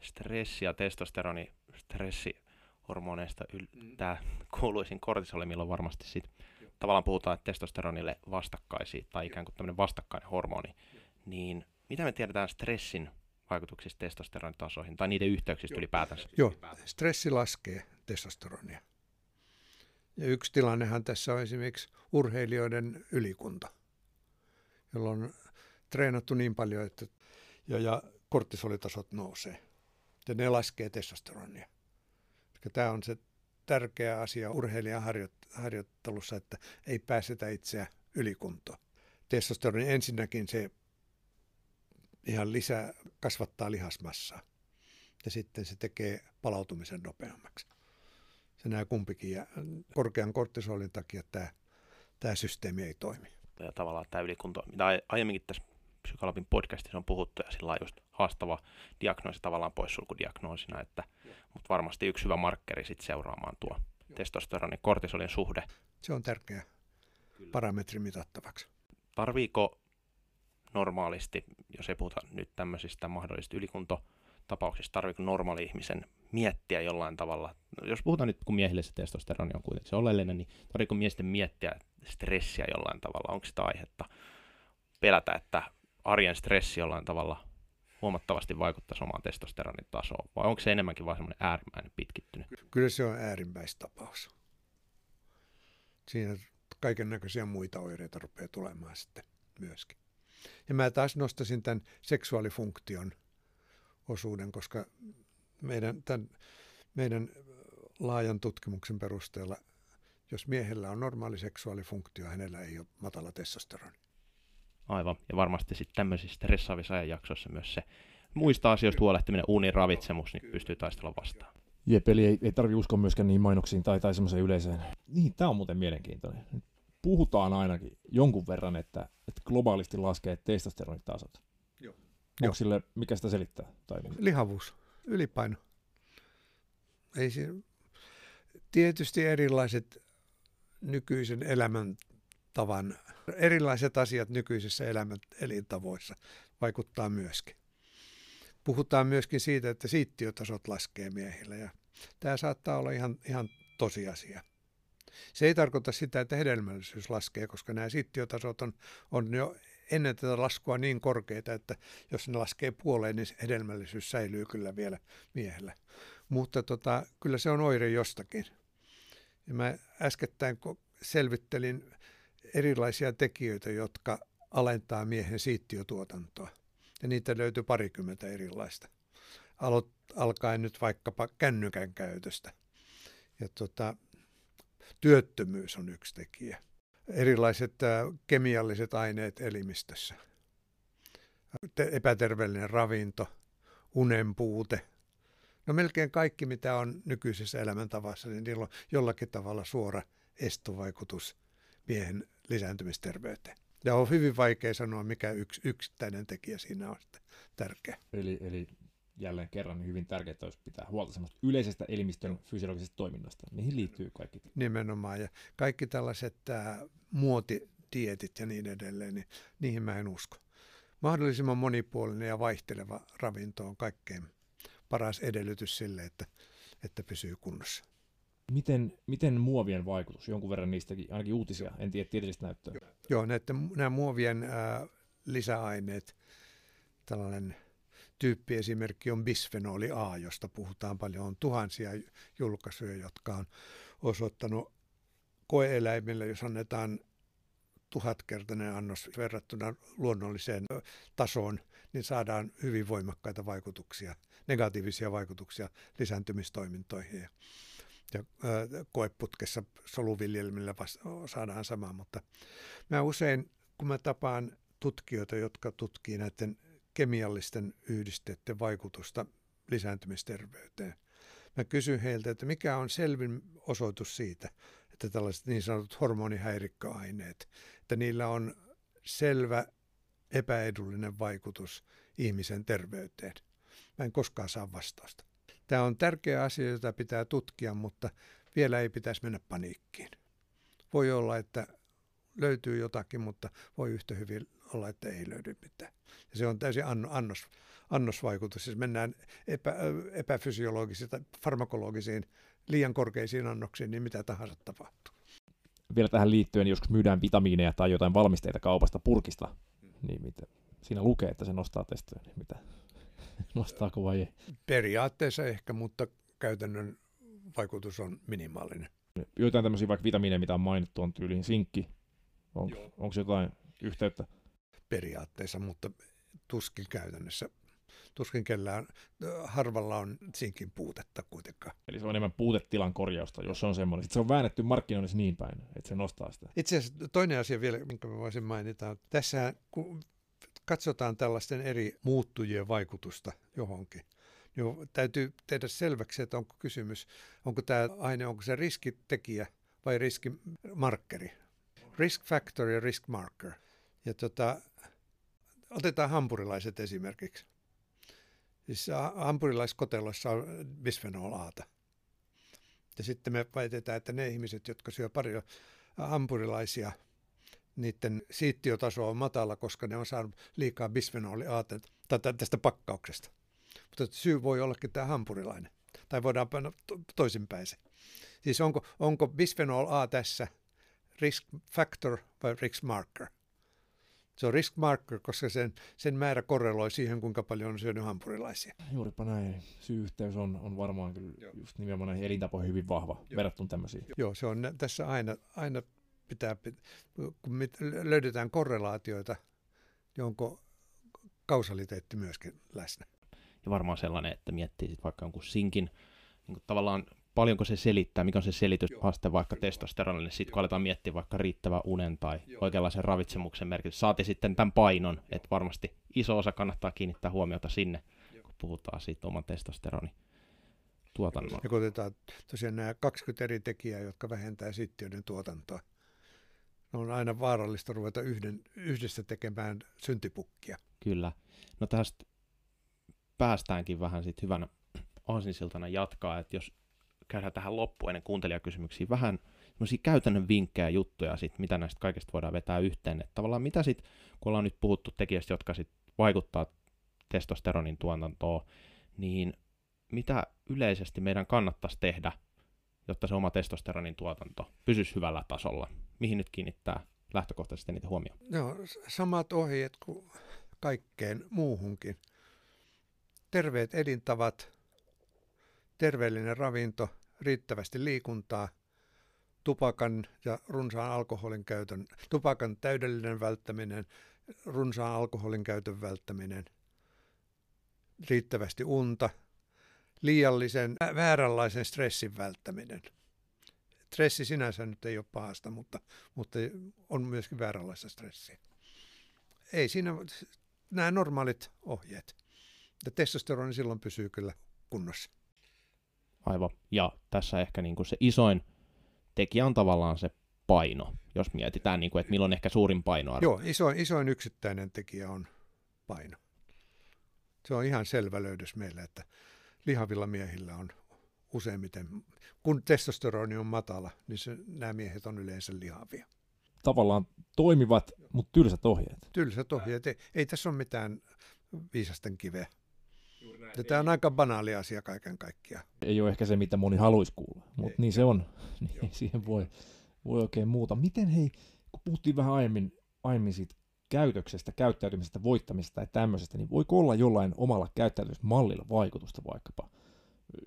stressi ja testosteroni, stressihormoneista, yl- mm. tämä kuuluisin kortisoli, milloin varmasti sit tavallaan puhutaan, että testosteronille vastakkaisia tai ikään kuin tämmöinen vastakkainen hormoni, Joo. niin mitä me tiedetään stressin vaikutuksista testosteronitasoihin tai niiden yhteyksistä Joo. ylipäätänsä? Joo, stressi laskee testosteronia. Ja yksi tilannehan tässä on esimerkiksi urheilijoiden ylikunta, jolloin on treenattu niin paljon, että ja, ja kortisolitasot nousee. Ja ne laskee testosteronia. Tämä on se tärkeä asia urheilijan harjoittelussa, että ei pääsetä itseä ylikuntoon. Testosteroni ensinnäkin se ihan lisää, kasvattaa lihasmassaa ja sitten se tekee palautumisen nopeammaksi. Se nämä kumpikin ja korkean kortisolin takia tämä, tämä systeemi ei toimi. Ja tavallaan tämä ylikunto, mitä aiemminkin tässä Psykologin podcastissa on puhuttu ja sillä on just haastava diagnoosi tavallaan poissulkudiagnoosina, että, mutta varmasti yksi hyvä markkeri sitten seuraamaan tuo Joo. testosteronin kortisolin suhde. Se on tärkeä Kyllä. parametri mitattavaksi. Tarviiko normaalisti, jos ei puhuta nyt tämmöisistä mahdollisista ylikunto-tapauksista, tarviiko normaali ihmisen miettiä jollain tavalla, jos puhutaan nyt, kun miehille se testosteroni on kuitenkin se oleellinen, niin tarviiko miesten miettiä stressiä jollain tavalla, onko sitä aihetta pelätä, että arjen stressi jollain tavalla huomattavasti vaikuttaisi omaan testosteronin tasoon, vai onko se enemmänkin vain semmoinen äärimmäinen pitkittynyt? Kyllä se on äärimmäistapaus. Siinä kaiken näköisiä muita oireita rupeaa tulemaan sitten myöskin. Ja mä taas nostasin tämän seksuaalifunktion osuuden, koska meidän, tämän, meidän laajan tutkimuksen perusteella, jos miehellä on normaali seksuaalifunktio, hänellä ei ole matala testosteroni. Aivan, ja varmasti sitten tämmöisissä stressaavissa ajanjaksoissa myös se muista asioista huolehtiminen, uunin ravitsemus, niin pystyy taistella vastaan. Jep, eli ei, ei tarvi uskoa myöskään niin mainoksiin tai, tai semmoiseen yleiseen. Niin, tämä on muuten mielenkiintoinen. Puhutaan ainakin jonkun verran, että, että globaalisti laskee testosteronitasot. Joo. Onko Joo. sille, mikä sitä selittää? Tai... Lihavuus, ylipaino. Ei se... Tietysti erilaiset nykyisen elämäntavan, erilaiset asiat nykyisissä elämän elintavoissa vaikuttaa myöskin. Puhutaan myöskin siitä, että siittiötasot laskee miehillä ja tämä saattaa olla ihan, ihan tosiasia. Se ei tarkoita sitä, että hedelmällisyys laskee, koska nämä siittiötasot on, on jo ennen tätä laskua niin korkeita, että jos ne laskee puoleen, niin hedelmällisyys säilyy kyllä vielä miehellä. Mutta tota, kyllä se on oire jostakin. Ja mä äskettäin selvittelin erilaisia tekijöitä, jotka alentaa miehen siittiötuotantoa. Ja niitä löytyy parikymmentä erilaista. Aloit, alkaen nyt vaikkapa kännykän käytöstä. Ja tota, työttömyys on yksi tekijä. Erilaiset ä, kemialliset aineet elimistössä. Epäterveellinen ravinto, unen puute, No melkein kaikki, mitä on nykyisessä elämäntavassa, niin niillä on jollakin tavalla suora estovaikutus miehen lisääntymisterveyteen. Ja on hyvin vaikea sanoa, mikä yksi yksittäinen tekijä siinä on tärkeä. Eli, eli jälleen kerran hyvin tärkeää, jos pitää huolta semmoista yleisestä elimistön fysiologisesta toiminnasta. Niihin liittyy kaikki. Nimenomaan. Ja kaikki tällaiset äh, muotidietit ja niin edelleen, niin niihin mä en usko. Mahdollisimman monipuolinen ja vaihteleva ravinto on kaikkein paras edellytys sille, että, että pysyy kunnossa. Miten, miten muovien vaikutus, jonkun verran niistäkin, ainakin uutisia, en tiedä tieteellistä näyttöä. Joo, näiden, nämä muovien ää, lisäaineet, tällainen tyyppiesimerkki on bisfenoli A, josta puhutaan paljon. On tuhansia julkaisuja, jotka on osoittanut koeeläimille, jos annetaan tuhatkertainen annos verrattuna luonnolliseen tasoon, niin saadaan hyvin voimakkaita vaikutuksia, negatiivisia vaikutuksia lisääntymistoimintoihin. Ja koeputkessa soluviljelmillä saadaan sama, mutta mä usein, kun mä tapaan tutkijoita, jotka tutkii näiden kemiallisten yhdisteiden vaikutusta lisääntymisterveyteen, mä kysyn heiltä, että mikä on selvin osoitus siitä, että tällaiset niin sanotut hormonihäirikköaineet, että niillä on selvä epäedullinen vaikutus ihmisen terveyteen. Mä en koskaan saa vastausta. Tämä on tärkeä asia, jota pitää tutkia, mutta vielä ei pitäisi mennä paniikkiin. Voi olla, että löytyy jotakin, mutta voi yhtä hyvin olla, että ei löydy mitään. Ja se on täysin annos, annosvaikutus. Siis mennään epä, epäfysiologisiin tai farmakologisiin liian korkeisiin annoksiin, niin mitä tahansa tapahtuu. Vielä tähän liittyen, joskus myydään vitamiineja tai jotain valmisteita kaupasta purkista, niin mitä, siinä lukee, että se nostaa testoja, niin mitä, nostaako vai ei? Periaatteessa ehkä, mutta käytännön vaikutus on minimaalinen. Joitain tämmöisiä vaikka vitamiineja, mitä on mainittu, on tyyliin sinkki. On, onko jotain yhteyttä? Periaatteessa, mutta tuskin käytännössä tuskin kellään, harvalla on sinkin puutetta kuitenkaan. Eli se on enemmän puutetilan korjausta, jos se on semmoinen. Sitten se on väännetty markkinoinnissa niin päin, että se nostaa sitä. Itse asiassa toinen asia vielä, minkä mä voisin mainita, tässä kun katsotaan tällaisten eri muuttujien vaikutusta johonkin, niin täytyy tehdä selväksi, että onko kysymys, onko tämä aine, onko se riskitekijä vai riskimarkkeri. Risk factor ja risk marker. Ja tota, otetaan hampurilaiset esimerkiksi. Siis hampurilaiskotelossa on bisphenol Ata. Ja sitten me väitetään, että ne ihmiset, jotka syö paljon hampurilaisia, niiden siittiotaso on matala, koska ne on saanut liikaa bisfenoli A tästä pakkauksesta. Mutta syy voi ollakin tämä hampurilainen. Tai voidaan panna toisinpäin se. Siis onko, onko bisphenol A tässä risk factor vai risk marker? Se on risk marker, koska sen, sen määrä korreloi siihen, kuinka paljon on syönyt hampurilaisia. Juuripa näin. Syy-yhteys on, on varmaan kyllä Joo. just nimenomaan näihin elintapoihin hyvin vahva Joo. verrattuna tämmöisiin. Joo, se on tässä aina, aina pitää, kun löydetään korrelaatioita, niin onko kausaliteetti myöskin läsnä. Ja varmaan sellainen, että miettii sit vaikka jonkun sinkin, niin kuin tavallaan paljonko se selittää, mikä on se selitysaste vaikka testosteronille, sitten kun aletaan miettiä vaikka riittävä unen tai Joo. oikeanlaisen ravitsemuksen merkitys. Saati sitten tämän painon, Joo. että varmasti iso osa kannattaa kiinnittää huomiota sinne, Joo. kun puhutaan siitä oman testosteroni tuotannon. Ja kun otetaan tosiaan nämä 20 eri tekijää, jotka vähentää sittiöiden tuotantoa, on aina vaarallista ruveta yhden, yhdessä tekemään syntipukkia. Kyllä. No tästä päästäänkin vähän sitten hyvänä aasinsiltana jatkaa, että jos käydään tähän loppuun ennen kuuntelijakysymyksiä vähän käytännön vinkkejä juttuja, sit, mitä näistä kaikesta voidaan vetää yhteen. Että tavallaan mitä sitten, kun ollaan nyt puhuttu tekijöistä, jotka sit vaikuttaa testosteronin tuotantoon, niin mitä yleisesti meidän kannattaisi tehdä, jotta se oma testosteronin tuotanto pysyisi hyvällä tasolla? Mihin nyt kiinnittää lähtökohtaisesti niitä huomioon? Joo, samat ohjeet kuin kaikkeen muuhunkin. Terveet elintavat, terveellinen ravinto, riittävästi liikuntaa, tupakan ja runsaan alkoholin käytön, tupakan täydellinen välttäminen, runsaan alkoholin käytön välttäminen, riittävästi unta, liiallisen vääränlaisen stressin välttäminen. Stressi sinänsä nyt ei ole pahasta, mutta, mutta on myöskin vääränlaista stressiä. Ei siinä nämä normaalit ohjeet. Ja testosteroni silloin pysyy kyllä kunnossa. Aivan. Ja tässä ehkä niin kuin se isoin tekijä on tavallaan se paino, jos mietitään, niin kuin, että milloin ehkä suurin painoarvo. Joo, isoin, isoin yksittäinen tekijä on paino. Se on ihan selvä löydös meille, että lihavilla miehillä on useimmiten, kun testosteroni on matala, niin se, nämä miehet on yleensä lihavia. Tavallaan toimivat, mutta tylsät ohjeet. Tylsät ohjeet. Ei, ei tässä ole mitään viisasten kiveä. Ja tämä on aika banaali asia kaiken kaikkiaan. Ei ole ehkä se, mitä moni haluaisi kuulla, mutta niin se on. Niin siihen voi, voi oikein muuta. Miten hei, kun puhuttiin vähän aiemmin, aiemmin siitä käytöksestä, käyttäytymisestä, voittamisesta ja tämmöisestä, niin voiko olla jollain omalla käyttäytymismallilla vaikutusta vaikkapa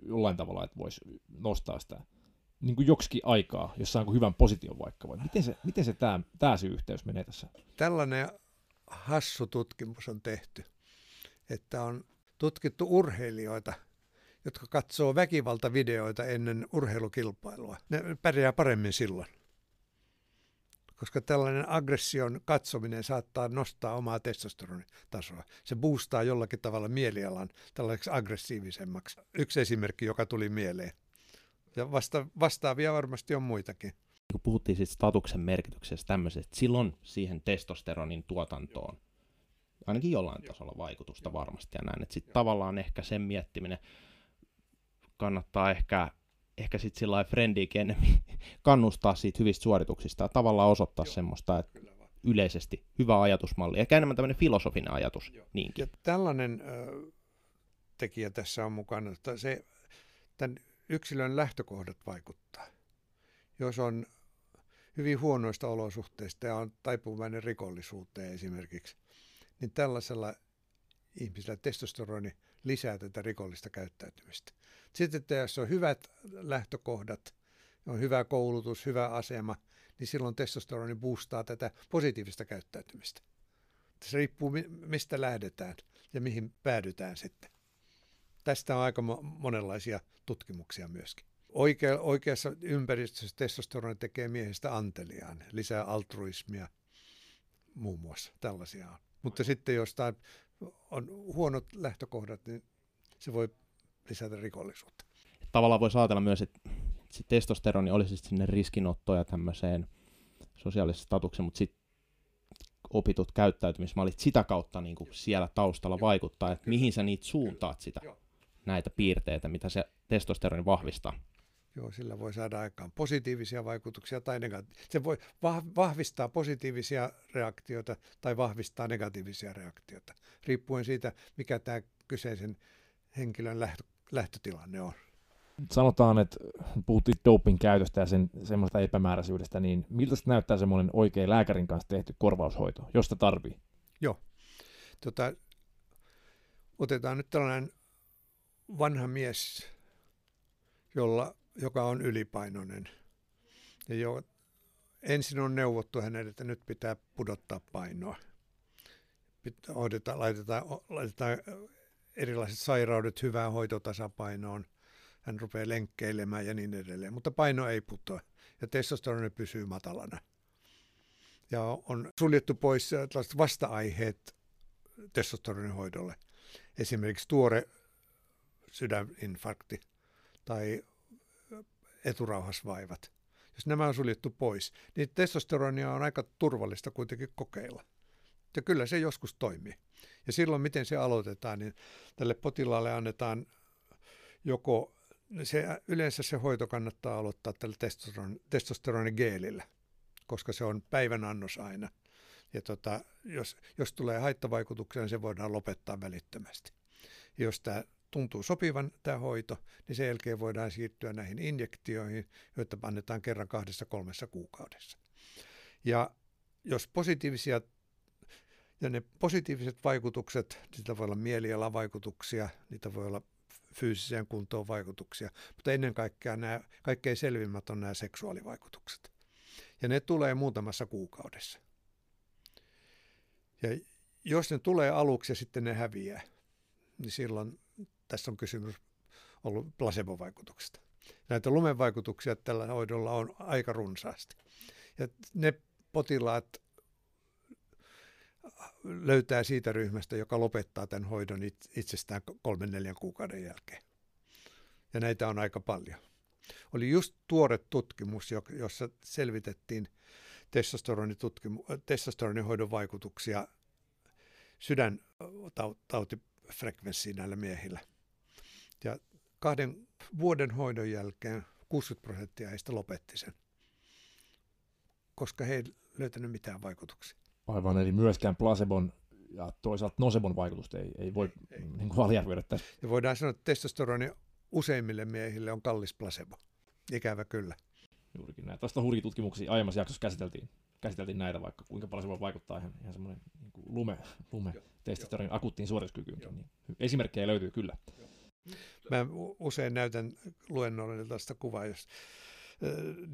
jollain tavalla, että voisi nostaa sitä niin kuin joksikin aikaa, jos saa hyvän position vaikka, vai miten se, miten se tämä, tämä se yhteys menee tässä? Tällainen hassu tutkimus on tehty, että on tutkittu urheilijoita, jotka katsoo väkivaltavideoita ennen urheilukilpailua. Ne pärjää paremmin silloin koska tällainen aggression katsominen saattaa nostaa omaa testosteronitasoa. Se boostaa jollakin tavalla mielialan tällaiseksi aggressiivisemmaksi. Yksi esimerkki, joka tuli mieleen. Ja vasta, vastaavia varmasti on muitakin. Kun puhuttiin siitä statuksen merkityksestä tämmöisestä, silloin siihen testosteronin tuotantoon ainakin jollain tasolla vaikutusta varmasti ja näin. Että sitten tavallaan ehkä sen miettiminen kannattaa ehkä ehkä sitten sillä lailla frendiikin enemmän kannustaa siitä hyvistä suorituksista ja tavallaan osoittaa Joo, semmoista, että yleisesti hyvä ajatusmalli, ehkä enemmän tämmöinen filosofinen ajatus Joo. niinkin. Ja tällainen ö, tekijä tässä on mukana, että se, tämän yksilön lähtökohdat vaikuttaa. Jos on hyvin huonoista olosuhteista ja on taipuvainen rikollisuuteen esimerkiksi, niin tällaisella ihmisellä testosteroni lisää tätä rikollista käyttäytymistä. Sitten että jos on hyvät lähtökohdat, on hyvä koulutus, hyvä asema, niin silloin testosteroni boostaa tätä positiivista käyttäytymistä. Se riippuu mistä lähdetään ja mihin päädytään sitten. Tästä on aika monenlaisia tutkimuksia myöskin. Oikea, oikeassa ympäristössä testosteroni tekee miehistä anteliaan, lisää altruismia muun muassa. Tällaisia on. Mutta sitten jos on huonot lähtökohdat, niin se voi lisätä rikollisuutta. Tavallaan voisi ajatella myös, että se testosteroni olisi sinne riskinottoja tämmöiseen sosiaalisen statuksen, mutta sitten opitut käyttäytymismallit sitä kautta niin kuin siellä taustalla vaikuttaa, että mihin sä niitä suuntaat sitä, näitä piirteitä, mitä se testosteroni vahvistaa. Joo, sillä voi saada aikaan positiivisia vaikutuksia tai negatiivisia. Se voi vahvistaa positiivisia reaktioita tai vahvistaa negatiivisia reaktioita, riippuen siitä, mikä tämä kyseisen henkilön lähtö, lähtötilanne on. Sanotaan, että puhuttiin doping käytöstä ja sen semmoista epämääräisyydestä, niin miltä se näyttää semmoinen oikein lääkärin kanssa tehty korvaushoito, josta tarvii? Joo. Tota, otetaan nyt tällainen vanha mies, jolla, joka on ylipainoinen. Ja jo, ensin on neuvottu hänelle, että nyt pitää pudottaa painoa. Pitää, hoidetaan, laitetaan, laitetaan erilaiset sairaudet hyvään hoitotasapainoon. Hän rupeaa lenkkeilemään ja niin edelleen, mutta paino ei putoa ja testosteroni pysyy matalana. Ja on suljettu pois tällaiset vasta-aiheet testosteronin hoidolle. Esimerkiksi tuore sydäninfarkti tai eturauhasvaivat. Jos nämä on suljettu pois, niin testosteronia on aika turvallista kuitenkin kokeilla. Ja kyllä se joskus toimii. Ja silloin, miten se aloitetaan, niin tälle potilaalle annetaan joko, se, yleensä se hoito kannattaa aloittaa tällä testosteron, testosteronigeelillä, koska se on päivän annos aina. Ja tota, jos, jos tulee haittavaikutuksia, niin se voidaan lopettaa välittömästi. Ja jos tämä tuntuu sopivan tämä hoito, niin sen jälkeen voidaan siirtyä näihin injektioihin, joita annetaan kerran kahdessa kolmessa kuukaudessa. Ja jos positiivisia ja ne positiiviset vaikutukset, niitä voi olla mielialavaikutuksia, niitä voi olla fyysiseen kuntoon vaikutuksia, mutta ennen kaikkea nämä kaikkein selvimmät on nämä seksuaalivaikutukset. Ja ne tulee muutamassa kuukaudessa. Ja jos ne tulee aluksi ja sitten ne häviää, niin silloin tässä on kysymys ollut placebo-vaikutuksesta. Näitä lumenvaikutuksia tällä hoidolla on aika runsaasti. Ja ne potilaat, löytää siitä ryhmästä, joka lopettaa tämän hoidon itsestään kolmen neljän kuukauden jälkeen. Ja näitä on aika paljon. Oli just tuore tutkimus, jossa selvitettiin testosteronihoidon vaikutuksia sydäntautipotilaisiin. frekvenssi näillä miehillä. Ja kahden vuoden hoidon jälkeen 60 prosenttia heistä lopetti sen, koska he ei löytänyt mitään vaikutuksia. Aivan, eli myöskään placebon ja toisaalta nosebon vaikutusta ei, ei voi ei. Niin aliarvioida tässä. Ja voidaan sanoa, että testosteroni useimmille miehille on kallis placebo. Ikävä kyllä. Juurikin näin. Tuosta hurjia tutkimuksia aiemmassa jaksossa käsiteltiin, käsiteltiin näitä, vaikka kuinka paljon se voi vaikuttaa ihan, ihan semmoinen niin kuin lume, lume testosteronin akuuttiin suorituskykyyn. Niin esimerkkejä löytyy kyllä. Joo. Mä usein näytän luennoille tästä kuvaa, jos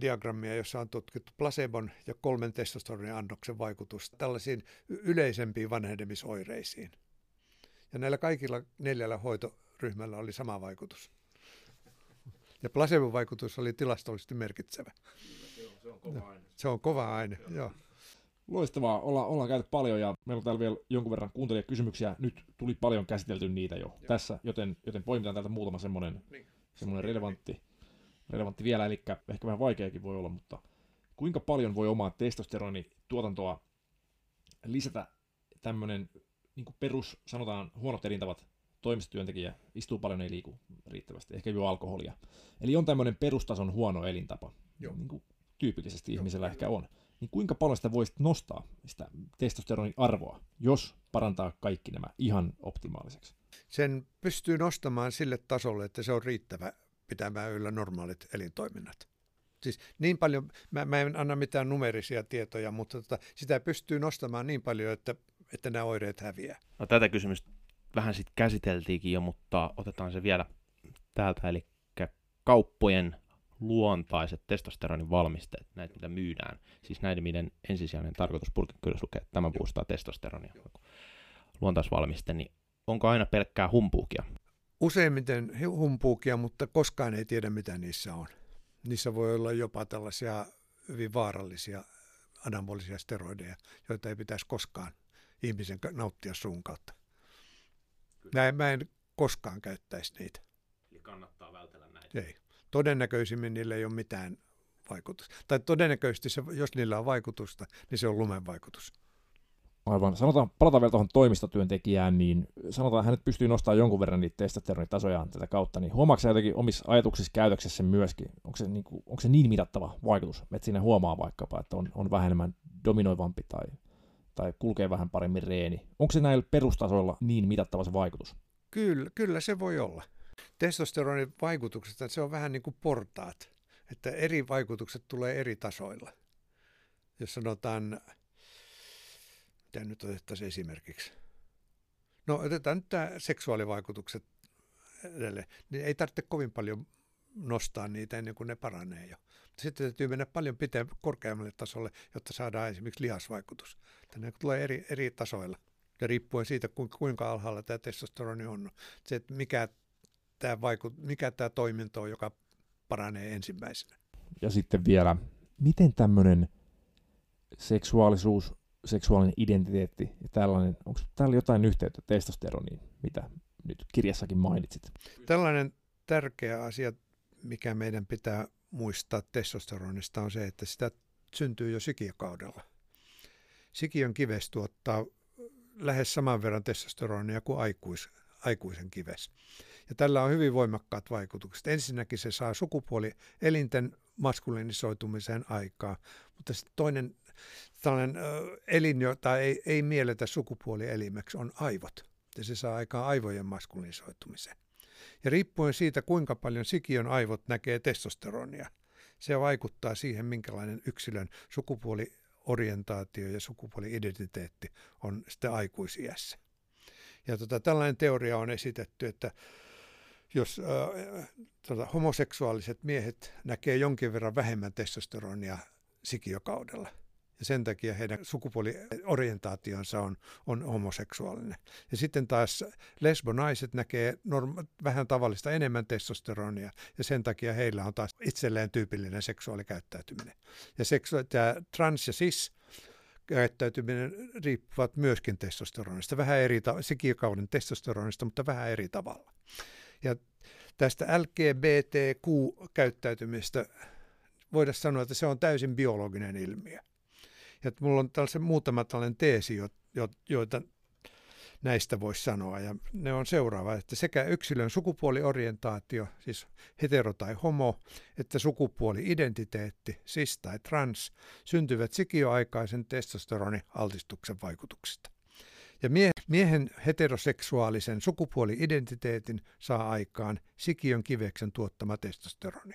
diagrammia, jossa on tutkittu placebon ja kolmen testosteronin annoksen vaikutus tällaisiin yleisempiin vanhenemisoireisiin. Ja näillä kaikilla neljällä hoitoryhmällä oli sama vaikutus. Ja placebon vaikutus oli tilastollisesti merkitsevä. Se on, se on kova aine. Se on kova aine, joo. joo. Loistavaa, Olla, ollaan käyty paljon ja meillä on täällä vielä jonkun verran kuuntelijakysymyksiä. Nyt tuli paljon käsitelty niitä jo Joo. tässä, joten, joten poimitaan täältä muutama semmoinen, niin. semmoinen relevantti, relevantti vielä, eli ehkä vähän vaikeakin voi olla, mutta kuinka paljon voi omaa testosteronituotantoa lisätä tämmöinen niin perus, sanotaan huonot elintavat, toimistotyöntekijä istuu paljon, ei liiku riittävästi, ehkä juo alkoholia. Eli on tämmöinen perustason huono elintapa, Joo. niin kuin tyypillisesti Joo, ihmisellä ehkä on niin kuinka paljon sitä voisit nostaa, sitä testosteronin arvoa, jos parantaa kaikki nämä ihan optimaaliseksi? Sen pystyy nostamaan sille tasolle, että se on riittävä pitämään yllä normaalit elintoiminnat. Siis niin paljon, mä, mä en anna mitään numerisia tietoja, mutta tota, sitä pystyy nostamaan niin paljon, että, että nämä oireet häviää. No, tätä kysymystä vähän sitten käsiteltiinkin jo, mutta otetaan se vielä täältä, eli kauppojen luontaiset testosteronin valmisteet, näitä mitä myydään, siis näiden, miten ensisijainen tarkoitus purkikirjassa lukee, että tämä boostaa testosteronia, luontaisvalmiste, niin onko aina pelkkää humpuukia? Useimmiten humpuukia, mutta koskaan ei tiedä, mitä niissä on. Niissä voi olla jopa tällaisia hyvin vaarallisia anabolisia steroideja, joita ei pitäisi koskaan ihmisen nauttia suun kautta. Mä mä en koskaan käyttäisi niitä. Eli kannattaa vältellä näitä. Ei todennäköisimmin niillä ei ole mitään vaikutusta. Tai todennäköisesti, se, jos niillä on vaikutusta, niin se on lumen vaikutus. Aivan. Sanotaan, palataan vielä tuohon toimistotyöntekijään, niin sanotaan, hänet pystyy nostamaan jonkun verran niitä testosteronitasojaan tätä kautta, niin huomaako jotenkin omissa ajatuksissa käytöksessä myöskin, onko se, niin kuin, onko se niin mitattava vaikutus, että siinä huomaa vaikkapa, että on, on vähän enemmän dominoivampi tai, tai kulkee vähän paremmin reeni. Onko se näillä perustasoilla niin mitattava se vaikutus? Kyllä, kyllä se voi olla testosteronin vaikutuksesta, se on vähän niin kuin portaat, että eri vaikutukset tulee eri tasoilla. Jos sanotaan, mitä nyt otettaisiin esimerkiksi. No otetaan nyt tämä seksuaalivaikutukset edelleen, niin ei tarvitse kovin paljon nostaa niitä ennen kuin ne paranee jo. Sitten täytyy mennä paljon piteen, korkeammalle tasolle, jotta saadaan esimerkiksi lihasvaikutus. Tänne tulee eri, eri tasoilla ja riippuen siitä, kuinka alhaalla tämä testosteroni on. Se, että mikä tämä vaikut, mikä tämä toiminto on, joka paranee ensimmäisenä. Ja sitten vielä, miten tämmöinen seksuaalisuus, seksuaalinen identiteetti ja tällainen, onko täällä jotain yhteyttä testosteroniin, mitä nyt kirjassakin mainitsit? Tällainen tärkeä asia, mikä meidän pitää muistaa testosteronista on se, että sitä syntyy jo sikiökaudella. Sikiön kives tuottaa lähes saman verran testosteronia kuin aikuis, aikuisen kives. Ja tällä on hyvin voimakkaat vaikutukset. Ensinnäkin se saa sukupuoli elinten maskuliinisoitumiseen aikaa, mutta sitten toinen tällainen elin, jota ei, ei mielletä sukupuolielimeksi, on aivot. Ja se saa aikaan aivojen maskuliinisoitumisen. Ja riippuen siitä, kuinka paljon sikiön aivot näkee testosteronia, se vaikuttaa siihen, minkälainen yksilön sukupuoliorientaatio ja sukupuoli-identiteetti on sitten aikuisiässä. Ja tota, tällainen teoria on esitetty, että jos äh, tota, homoseksuaaliset miehet näkee jonkin verran vähemmän testosteronia sikiökaudella. Ja sen takia heidän sukupuoliorientaationsa on, on homoseksuaalinen. Ja sitten taas lesbonaiset näkee norma- vähän tavallista enemmän testosteronia, ja sen takia heillä on taas itselleen tyypillinen seksuaalikäyttäytyminen. Ja seksu- tämä trans- ja cis käyttäytyminen riippuvat myöskin testosteronista, vähän eri ta- sikiökauden testosteronista, mutta vähän eri tavalla. Ja tästä LGBTQ-käyttäytymistä voidaan sanoa, että se on täysin biologinen ilmiö. Ja mulla on tällaisen muutama tällainen teesi, joita näistä voisi sanoa. Ja ne on seuraava, että sekä yksilön sukupuoliorientaatio, siis hetero tai homo, että sukupuoli-identiteetti, cis tai trans, syntyvät sikioaikaisen testosteronialtistuksen vaikutuksesta. Ja mie- miehen heteroseksuaalisen sukupuoli-identiteetin saa aikaan sikiön kiveksen tuottama testosteroni.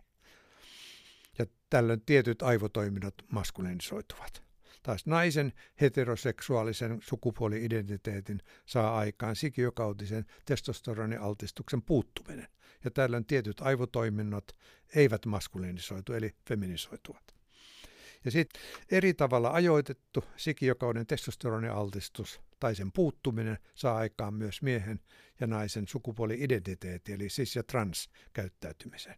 Ja tällöin tietyt aivotoiminnot maskulinisoituvat. Taas naisen heteroseksuaalisen sukupuoli-identiteetin saa aikaan sikiokautisen testosteronialtistuksen puuttuminen. Ja tällöin tietyt aivotoiminnot eivät maskulinisoitu, eli feminisoituvat. Ja sitten eri tavalla ajoitettu sikiokauden testosteronialtistus tai sen puuttuminen saa aikaan myös miehen ja naisen sukupuoli-identiteetti, eli cis- ja trans-käyttäytymisen.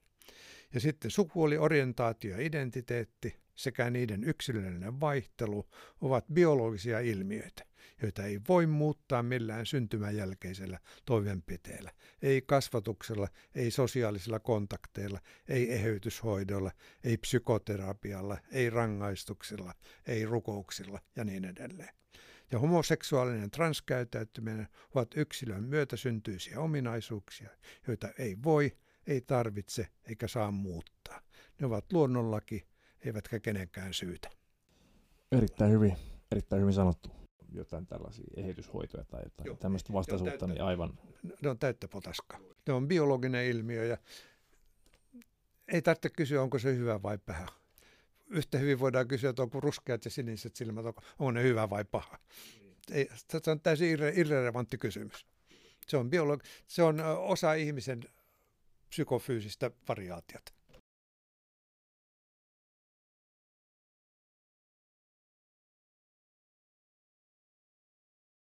Ja sitten sukupuoliorientaatio ja identiteetti sekä niiden yksilöllinen vaihtelu ovat biologisia ilmiöitä, joita ei voi muuttaa millään syntymän jälkeisellä toimenpiteellä, ei kasvatuksella, ei sosiaalisilla kontakteilla, ei eheytyshoidolla, ei psykoterapialla, ei rangaistuksilla, ei rukouksilla ja niin edelleen. Ja homoseksuaalinen transkäyttäytyminen ovat yksilön myötäsyntyisiä ominaisuuksia, joita ei voi, ei tarvitse eikä saa muuttaa. Ne ovat luonnonlaki, eivätkä kenenkään syytä. Erittäin hyvin, erittäin hyvin sanottu. Jotain tällaisia ehityshoitoja tai jotain Joo, tämmöistä vastaisuutta, niin aivan... Ne on täyttä potaskaa. Ne on biologinen ilmiö ja ei tarvitse kysyä, onko se hyvä vai paha. Yhtä hyvin voidaan kysyä, että onko ruskeat ja siniset silmät, onko ne hyvä vai paha. Ei, se on täysin irre, irrelevantti kysymys. Se on, biologi- se on osa ihmisen psykofyysistä variaatiota.